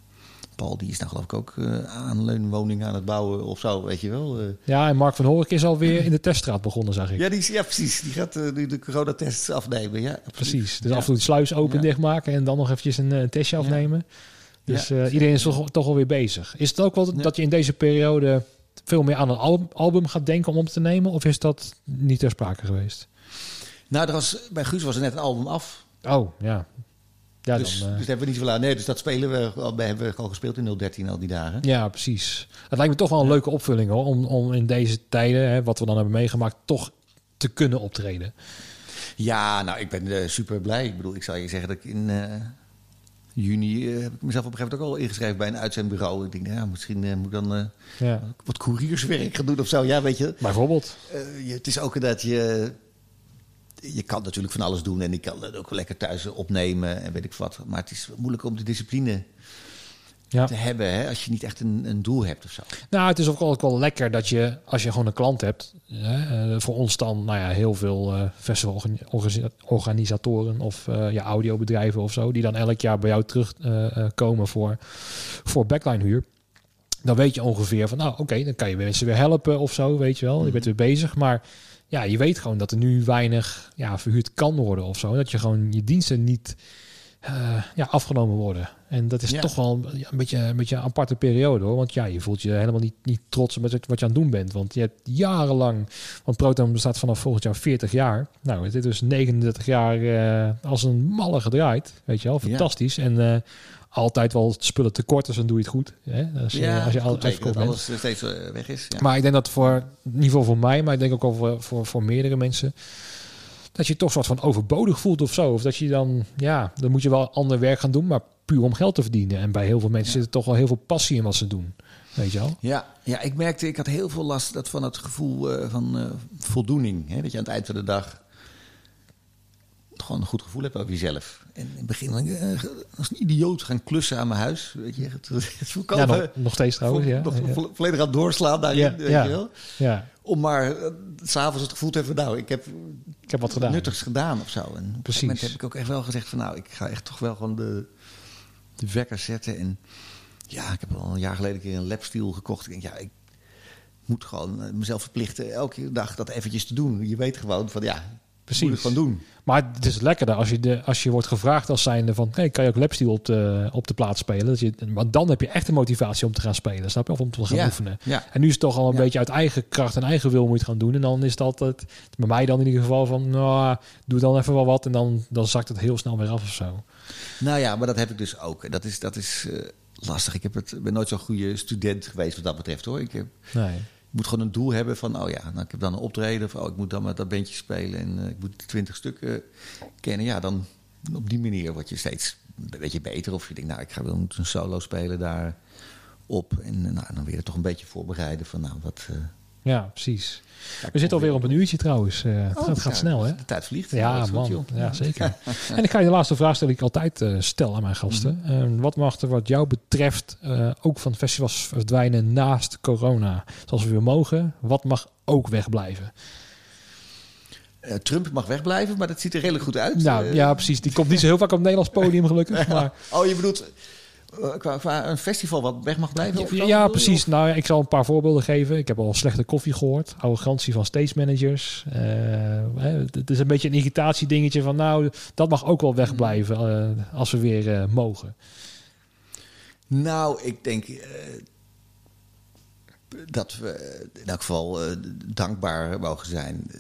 Paul die is nou geloof ik ook uh, aanleunwoning aan het bouwen of zo, weet je wel. Uh. Ja, en Mark van Horik is alweer in de teststraat begonnen, zag ik. Ja, die, ja precies. Die gaat uh, de, de coronatests afnemen. Ja, precies. Dus ja. af en toe de sluis open ja. dicht maken en dan nog eventjes een, een testje afnemen. Dus iedereen is toch, toch alweer bezig. Is het ook wel dat je in deze periode veel meer aan een al- album gaat denken om op te nemen? Of is dat niet ter sprake geweest? Nou, er was, bij Guus was er net een album af. Oh, ja. Ja, dus, dan, eh, dus hebben we niet zoveel aan. Nee, dus dat spelen we al, hebben we al gespeeld in 013 al die dagen. ja, precies. Het lijkt me toch wel een leuke opvulling hoor. Om, om in deze tijden, hè, wat we dan hebben meegemaakt, toch te kunnen optreden. Ja, nou, ik ben eh, super blij. Ik bedoel, ik zou je zeggen dat ik in eh, juni heb ik mezelf op een gegeven moment ook al ingeschreven bij een uitzendbureau. Ik denk, nou, ja, misschien moet ik dan Ja. wat courierswerk gaan doen of zo. Ja, weet je, Bijvoorbeeld. je het is ook dat je... Je kan natuurlijk van alles doen en ik kan het ook lekker thuis opnemen en weet ik wat. Maar het is moeilijk om de discipline Ja. te hebben hè, als je niet echt een, een doel hebt of zo. Nou, het is ook wel, wel lekker dat je, als je gewoon een klant hebt, hè, eh, voor ons dan, nou ja, heel veel eh festivalorganisatoren of ja, audiobedrijven of zo, die dan elk jaar bij jou terugkomen komen voor, voor backline huur. Dan weet je ongeveer van, nou oké, dan kan je mensen weer helpen of zo, weet je wel. Je bent weer bezig, maar ja, je weet gewoon dat er nu weinig ja, verhuurd kan worden of zo. Dat je gewoon je diensten niet eh, ja, afgenomen worden. En dat is Ja. toch wel een, beetje, een beetje een aparte periode hoor. Want ja, je voelt je helemaal niet, niet trots met wat je aan het doen bent. Want je hebt jarenlang, want Proton bestaat vanaf volgend jaar 40 jaar. Nou, dit is dus 39 jaar eh, als een malle gedraaid. Weet je wel, Ja. fantastisch. En eh, altijd wel spullen tekort, dus dan doe je het goed. Hè? Als je, als je al dat bent. alles steeds eh, weg is. Ja. Maar ik denk dat voor, in ieder geval voor mij, maar ik denk ook wel voor, voor, voor meerdere mensen, dat je je toch soort van overbodig voelt of zo. Of dat je dan, ja, dan moet je wel ander werk gaan doen, maar puur om geld te verdienen. En bij heel veel mensen zit er toch wel heel veel passie in wat ze doen. Weet je wel? Ja, ja, ik merkte, ik had heel veel last dat van het gevoel eh, van eh, voldoening. Hè? Dat je aan het eind van de dag gewoon een goed gevoel hebt over jezelf. En in het begin eh, als een idioot gaan klussen aan mijn huis. Weet je, het, het Ja, nog, nog steeds trouwens, ja. nog ja. vo- volledig aan doorslaan daarin, Ja, weet ja. je wel. Ja, Om maar s s'avonds het gevoel te hebben nou, ik heb ik heb wat gedaan. nuttigs gedaan of zo. En op Precies. moment heb ik ook echt wel gezegd van, nou, ik ga echt toch wel gewoon de, de wekker zetten. En ja, ik heb al een jaar geleden een keer een lapstiel gekocht. Ik denk, ja, ik moet gewoon eh, mezelf verplichten elke dag dat eventjes te doen. Je weet gewoon van, ja, Precies. moet het gewoon doen. Maar het is lekkerder als je, de, als je wordt gevraagd als zijnde van... Hey, kan je ook lapsteel op de, op de plaats spelen? Dat je, want dan heb je echt de motivatie om te gaan spelen. Snap je? Of om te gaan Ja, oefenen. ja. En nu is het toch al een Ja. beetje uit eigen kracht en eigen wil moet het gaan doen. En dan is het altijd, bij mij dan in ieder geval van... Nou, doe dan even wel wat en dan, dan zakt het heel snel weer af of zo. Nou ja, maar dat heb ik dus ook. Dat is, dat is eh, lastig. Ik heb het, ben nooit zo'n goede student geweest wat dat betreft hoor. Ik heb, Nee. Moet gewoon een doel hebben van, oh ja, nou, ik heb dan een optreden. Of, oh, ik moet dan met dat bandje spelen en eh, ik moet twintig stukken kennen. Ja, dan op die manier word je steeds een beetje beter. Of je denkt, nou, ik ga wel een solo spelen daar op. En eh, nou, dan weer toch een beetje voorbereiden van, nou, wat... eh, Ja, precies. We zitten alweer op een uurtje trouwens. Eh, het Oh, gaat, gaat ja, snel hè? De tijd vliegt. Ja, goed, man. ja, zeker. en ik ga je de laatste vraag stellen die ik altijd eh, stel aan mijn gasten. Mhm. Eh, wat mag er wat jou betreft eh, ook van festivals verdwijnen naast corona? Zoals we weer mogen, wat mag ook wegblijven? Trump mag wegblijven, maar dat ziet er redelijk goed uit. nou ja, precies. Die komt niet zo heel vaak op het Nederlands podium gelukkig. Maar Oh, je bedoelt qua, qua een festival wat weg mag blijven? of ja, precies. Nou, ik zal een paar voorbeelden geven. Ik heb al slechte koffie gehoord. Arrogantie van stage managers. Eh, hè, het is een beetje een irritatiedingetje van nou, dat mag ook wel wegblijven eh, als we weer eh, mogen. Nou, ik denk eh, dat we in elk geval eh, dankbaar mogen zijn.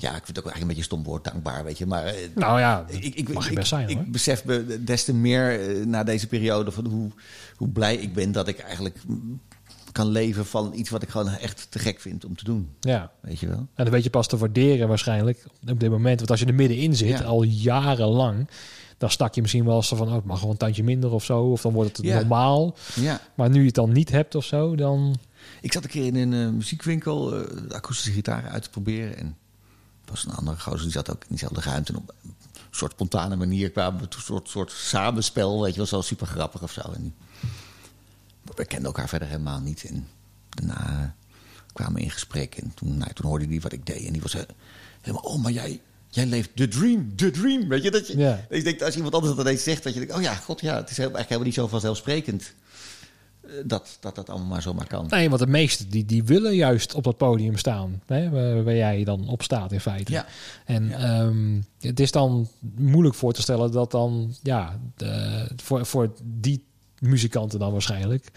Ja, ik vind het ook eigenlijk een beetje een stom woord, dankbaar, weet je. Maar eh, Nou ja, ik, ik, mag je ik- best zijn ik, hoor. besef me des te meer eh, na deze periode van hoe, hoe blij ik ben dat ik eigenlijk kan leven van iets wat ik gewoon echt te gek vind om te doen. Ja, Weet je wel? en dan weet je pas te waarderen waarschijnlijk op dit moment. Want als je er middenin zit, Ja. al jarenlang, dan stak je misschien wel eens van, oh, het mag gewoon een tandje minder of zo. Of dan wordt het Ja. normaal. Ja. Maar nu je het dan niet hebt of zo, dan... Ik zat een keer in een eh, muziekwinkel de akoestische gitaar uit te proberen. En was een andere gozer, die zat ook in diezelfde ruimte. En op een soort spontane manier kwamen we tot een soort, soort samenspel. Weet je wel, zo super grappig of zo. En we kenden elkaar verder helemaal niet. En daarna kwamen we in gesprek. En toen, nou, toen hoorde hij wat ik deed. En die was eh, helemaal, oh, maar jij... Jij leeft de dream, de dream. Weet je, dat je, Ja. je denkt, als iemand anders dat ineens zegt, dat je denkt, oh ja, god ja, het is heel- eigenlijk helemaal niet zo vanzelfsprekend dat, dat dat allemaal maar zomaar kan. Nee, want de meesten die, die willen juist op dat podium staan. Hè, waar, waar jij dan op staat in feite. Ja. En Ja. ehm, het is dan moeilijk voor te stellen dat dan... Ja, de, voor, voor die muzikanten dan waarschijnlijk.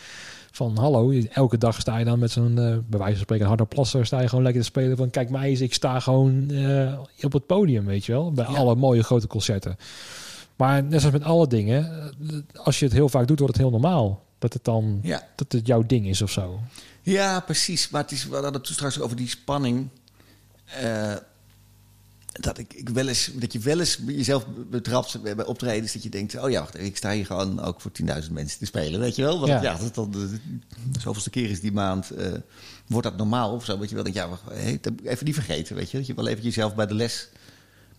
Van hallo, elke dag sta je dan met zo'n, uh, bij wijze van spreken, harder plasser, sta je gewoon lekker te spelen van kijk mij eens, ik sta gewoon uh, op het podium, weet je wel, bij Ja. alle mooie grote concerten. Maar net zoals met alle dingen, eh, als je het heel vaak doet, wordt het heel normaal. Dat het dan, Ja. dat het jouw ding is of zo. Ja, precies. Maar het is, we hadden het toen straks over die spanning. eh, dat, ik, ik wel eens, dat je wel eens jezelf betrapt bij optredens. Dat je denkt, oh ja, wacht, ik sta hier gewoon ook voor 10.000 mensen te spelen. Weet je wel? Want Ja. ja, dat dan zoveelste keer is die maand. eh, wordt dat normaal of zo? Weet je wel? Dat, ja, wacht, even niet vergeten, weet je. Dat je wel even jezelf bij de les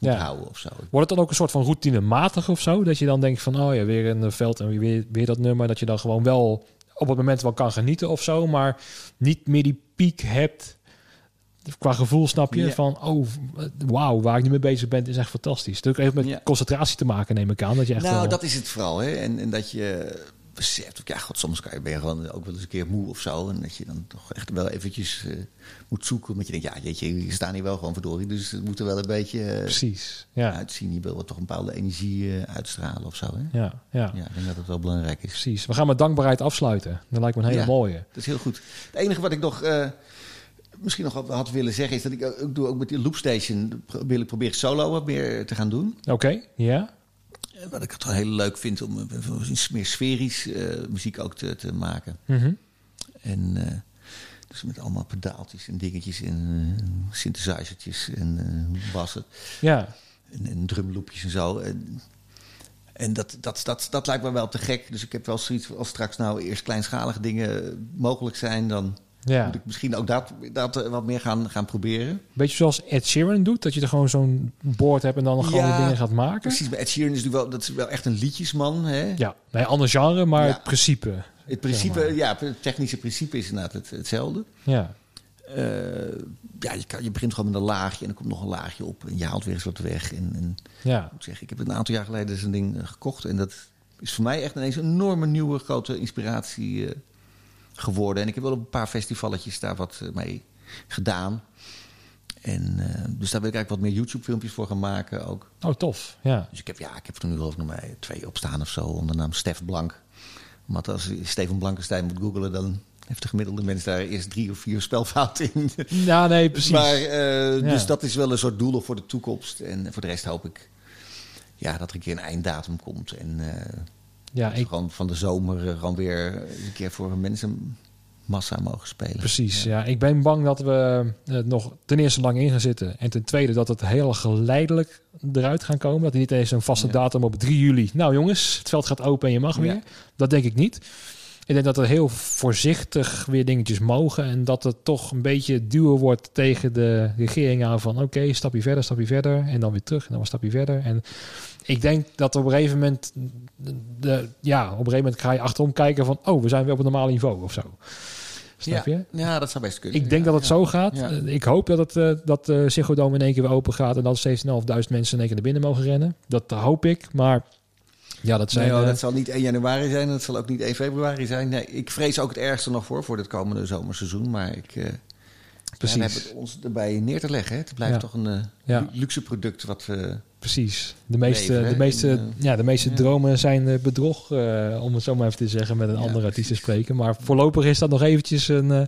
moet Ja. houden of zo. Wordt het dan ook een soort van routinematig of zo? Dat je dan denkt van, oh ja, weer een veld en weer, weer dat nummer. Dat je dan gewoon wel op het moment wel kan genieten of zo. Maar niet meer die piek hebt qua gevoel, snap je? Van, oh, wauw, waar ik nu mee bezig ben, is echt fantastisch. Het heeft ook even met concentratie te maken, neem ik aan. Dat je echt nou, wel- dat is het vooral. Hè? En, en dat je beseft, ja, god, soms kan je, ben je gewoon ook wel eens een keer moe of zo. En dat je dan toch echt wel eventjes eh, moet zoeken. Omdat je denkt, ja, jeetje, je staan hier wel gewoon verdorie. Dus het moet er wel een beetje eh, Precies, ja. uitzien. Je wil toch een bepaalde energie eh, uitstralen of zo. Hè? Ja, ja, Ja, ik denk dat het wel belangrijk is. precies. We gaan met dankbaarheid afsluiten. Dat lijkt me een hele Ja. mooie. Dat is heel goed. Het enige wat ik nog misschien nog had willen zeggen... is dat ik ook, doe ook met die Loopstation... wil ik proberen solo wat meer te gaan doen. Oké, ja. Wat ik het wel heel leuk vind om eh, meer sferisch eh, muziek ook te, te maken. Mhm. En eh, dus met allemaal pedaaltjes en dingetjes en uh, synthesizertjes en eh, bassen Ja, en, en drumloopjes en zo. En, en dat, dat, dat, dat lijkt me wel te gek. Dus ik heb wel zoiets als straks nou eerst kleinschalige dingen mogelijk zijn... dan ja. moet ik misschien ook dat, dat eh, wat meer gaan, gaan proberen. Beetje zoals Ed Sheeran doet, dat je er gewoon zo'n board hebt en dan gewoon Ja, dingen gaat maken. Precies, bij Ed Sheeran is natuurlijk wel, dat is wel echt een liedjesman. Hè? Ja, nee, ander genre, maar Ja. het principe. Het principe, Zeg maar. ja, het technische principe is inderdaad het, hetzelfde. Ja, Eh, ja, je, kan, je begint gewoon met een laagje en er komt nog een laagje op. En je haalt weer eens wat weg. En, en ja, ik moet zeggen, ik heb een aantal jaar geleden zo'n ding eh, gekocht. En dat is voor mij echt ineens een enorme nieuwe grote inspiratie geworden. En ik heb wel op een paar festivalletjes daar wat eh, mee gedaan. En, eh, dus daar wil ik eigenlijk wat meer YouTube-filmpjes voor gaan maken ook. oh tof. Ja, Dus ik heb, ja, ik heb er nu geloof ik nog maar twee op staan of zo. Onder de naam Stef Blank. Want als Steven Blankenstein moet googelen... dan heeft de gemiddelde mens daar eerst drie of vier spelfouten in. ja nee, precies. Maar, eh, Ja. Dus dat is wel een soort doel voor de toekomst. En voor de rest hoop ik ja, dat er een keer een einddatum komt. En ja, ik, gewoon van de zomer eh, gewoon weer een keer voor een mensenmassa mogen spelen. precies. Ja. ik ben bang dat we eh, nog ten eerste lang in gaan zitten. En ten tweede dat het heel geleidelijk eruit gaan komen. Dat er niet eens een vaste Ja. datum op 3 juli. Nou jongens, het veld gaat open en je mag weer. Dat denk ik niet. Ik denk dat er heel voorzichtig weer dingetjes mogen. En dat het toch een beetje duwen wordt tegen de regering aan van... oké, stapje verder, stapje verder. En dan weer terug en dan een stapje verder. En ik denk dat op een gegeven moment... De, ja, op een gegeven moment ga je achterom kijken van... oh, we zijn weer op een normaal niveau of zo. Snap ja. je? Ja, dat zou best kunnen. Ik denk ja, dat het ja. zo gaat. Ja. Eh, Ik hoop dat het eh, dat de Ziggo Dome in één keer weer open gaat... en dat 17.500 mensen in één keer naar binnen mogen rennen. Dat hoop ik, maar... Ja, dat zijn... Nee, eh, dat zal niet 1 januari zijn. Dat zal ook niet 1 februari zijn. Nee, ik vrees ook het ergste nog voor, voor dit komende zomerseizoen. Maar ik, eh Precies. ja, we hebben ons erbij neer te leggen. Hè. Het blijft Ja. toch een eh, luxe product wat we... Precies. De meeste, leven, hè? de meeste, eh, ja, de meeste ja. dromen zijn eh, bedrog, eh, om het zo maar even te zeggen, met een Ja, andere artiest te precies. spreken. Maar voorlopig is dat nog eventjes een, eh,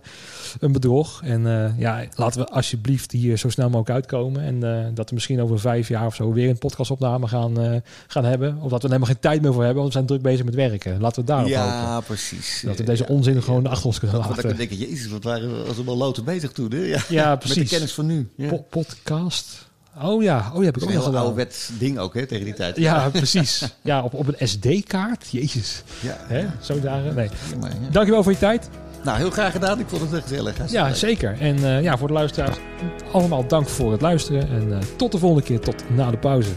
een bedrog. En eh, ja, laten we alsjeblieft hier zo snel mogelijk uitkomen. En eh, dat we misschien over vijf jaar of zo weer een podcastopname gaan, eh, gaan hebben. Of dat we er helemaal geen tijd meer voor hebben, want we zijn druk bezig met werken. Laten we daarop hopen. ja, precies. Dat we Eh, deze onzin gewoon achter ons kunnen Want dan laten. denk ik, jezus, wat waren we wel loten bezig toen. Hè? Ja, Ja, Met de precies. kennis van nu. Po- podcast. Oh ja, oh, die heb ik ook nog een ouderwets ding ook, hè, tegen die tijd. Ja, precies. Ja, op, op een SD-kaart. Jezus. ja. Hè? Zo. Nee. Ja, maar, ja. Dankjewel voor je tijd. Nou, heel graag gedaan. Ik vond het echt gezellig. Hartstikke Ja, zeker. En eh, ja, voor de luisteraars allemaal dank voor het luisteren. En eh, tot de volgende keer, tot na de pauze.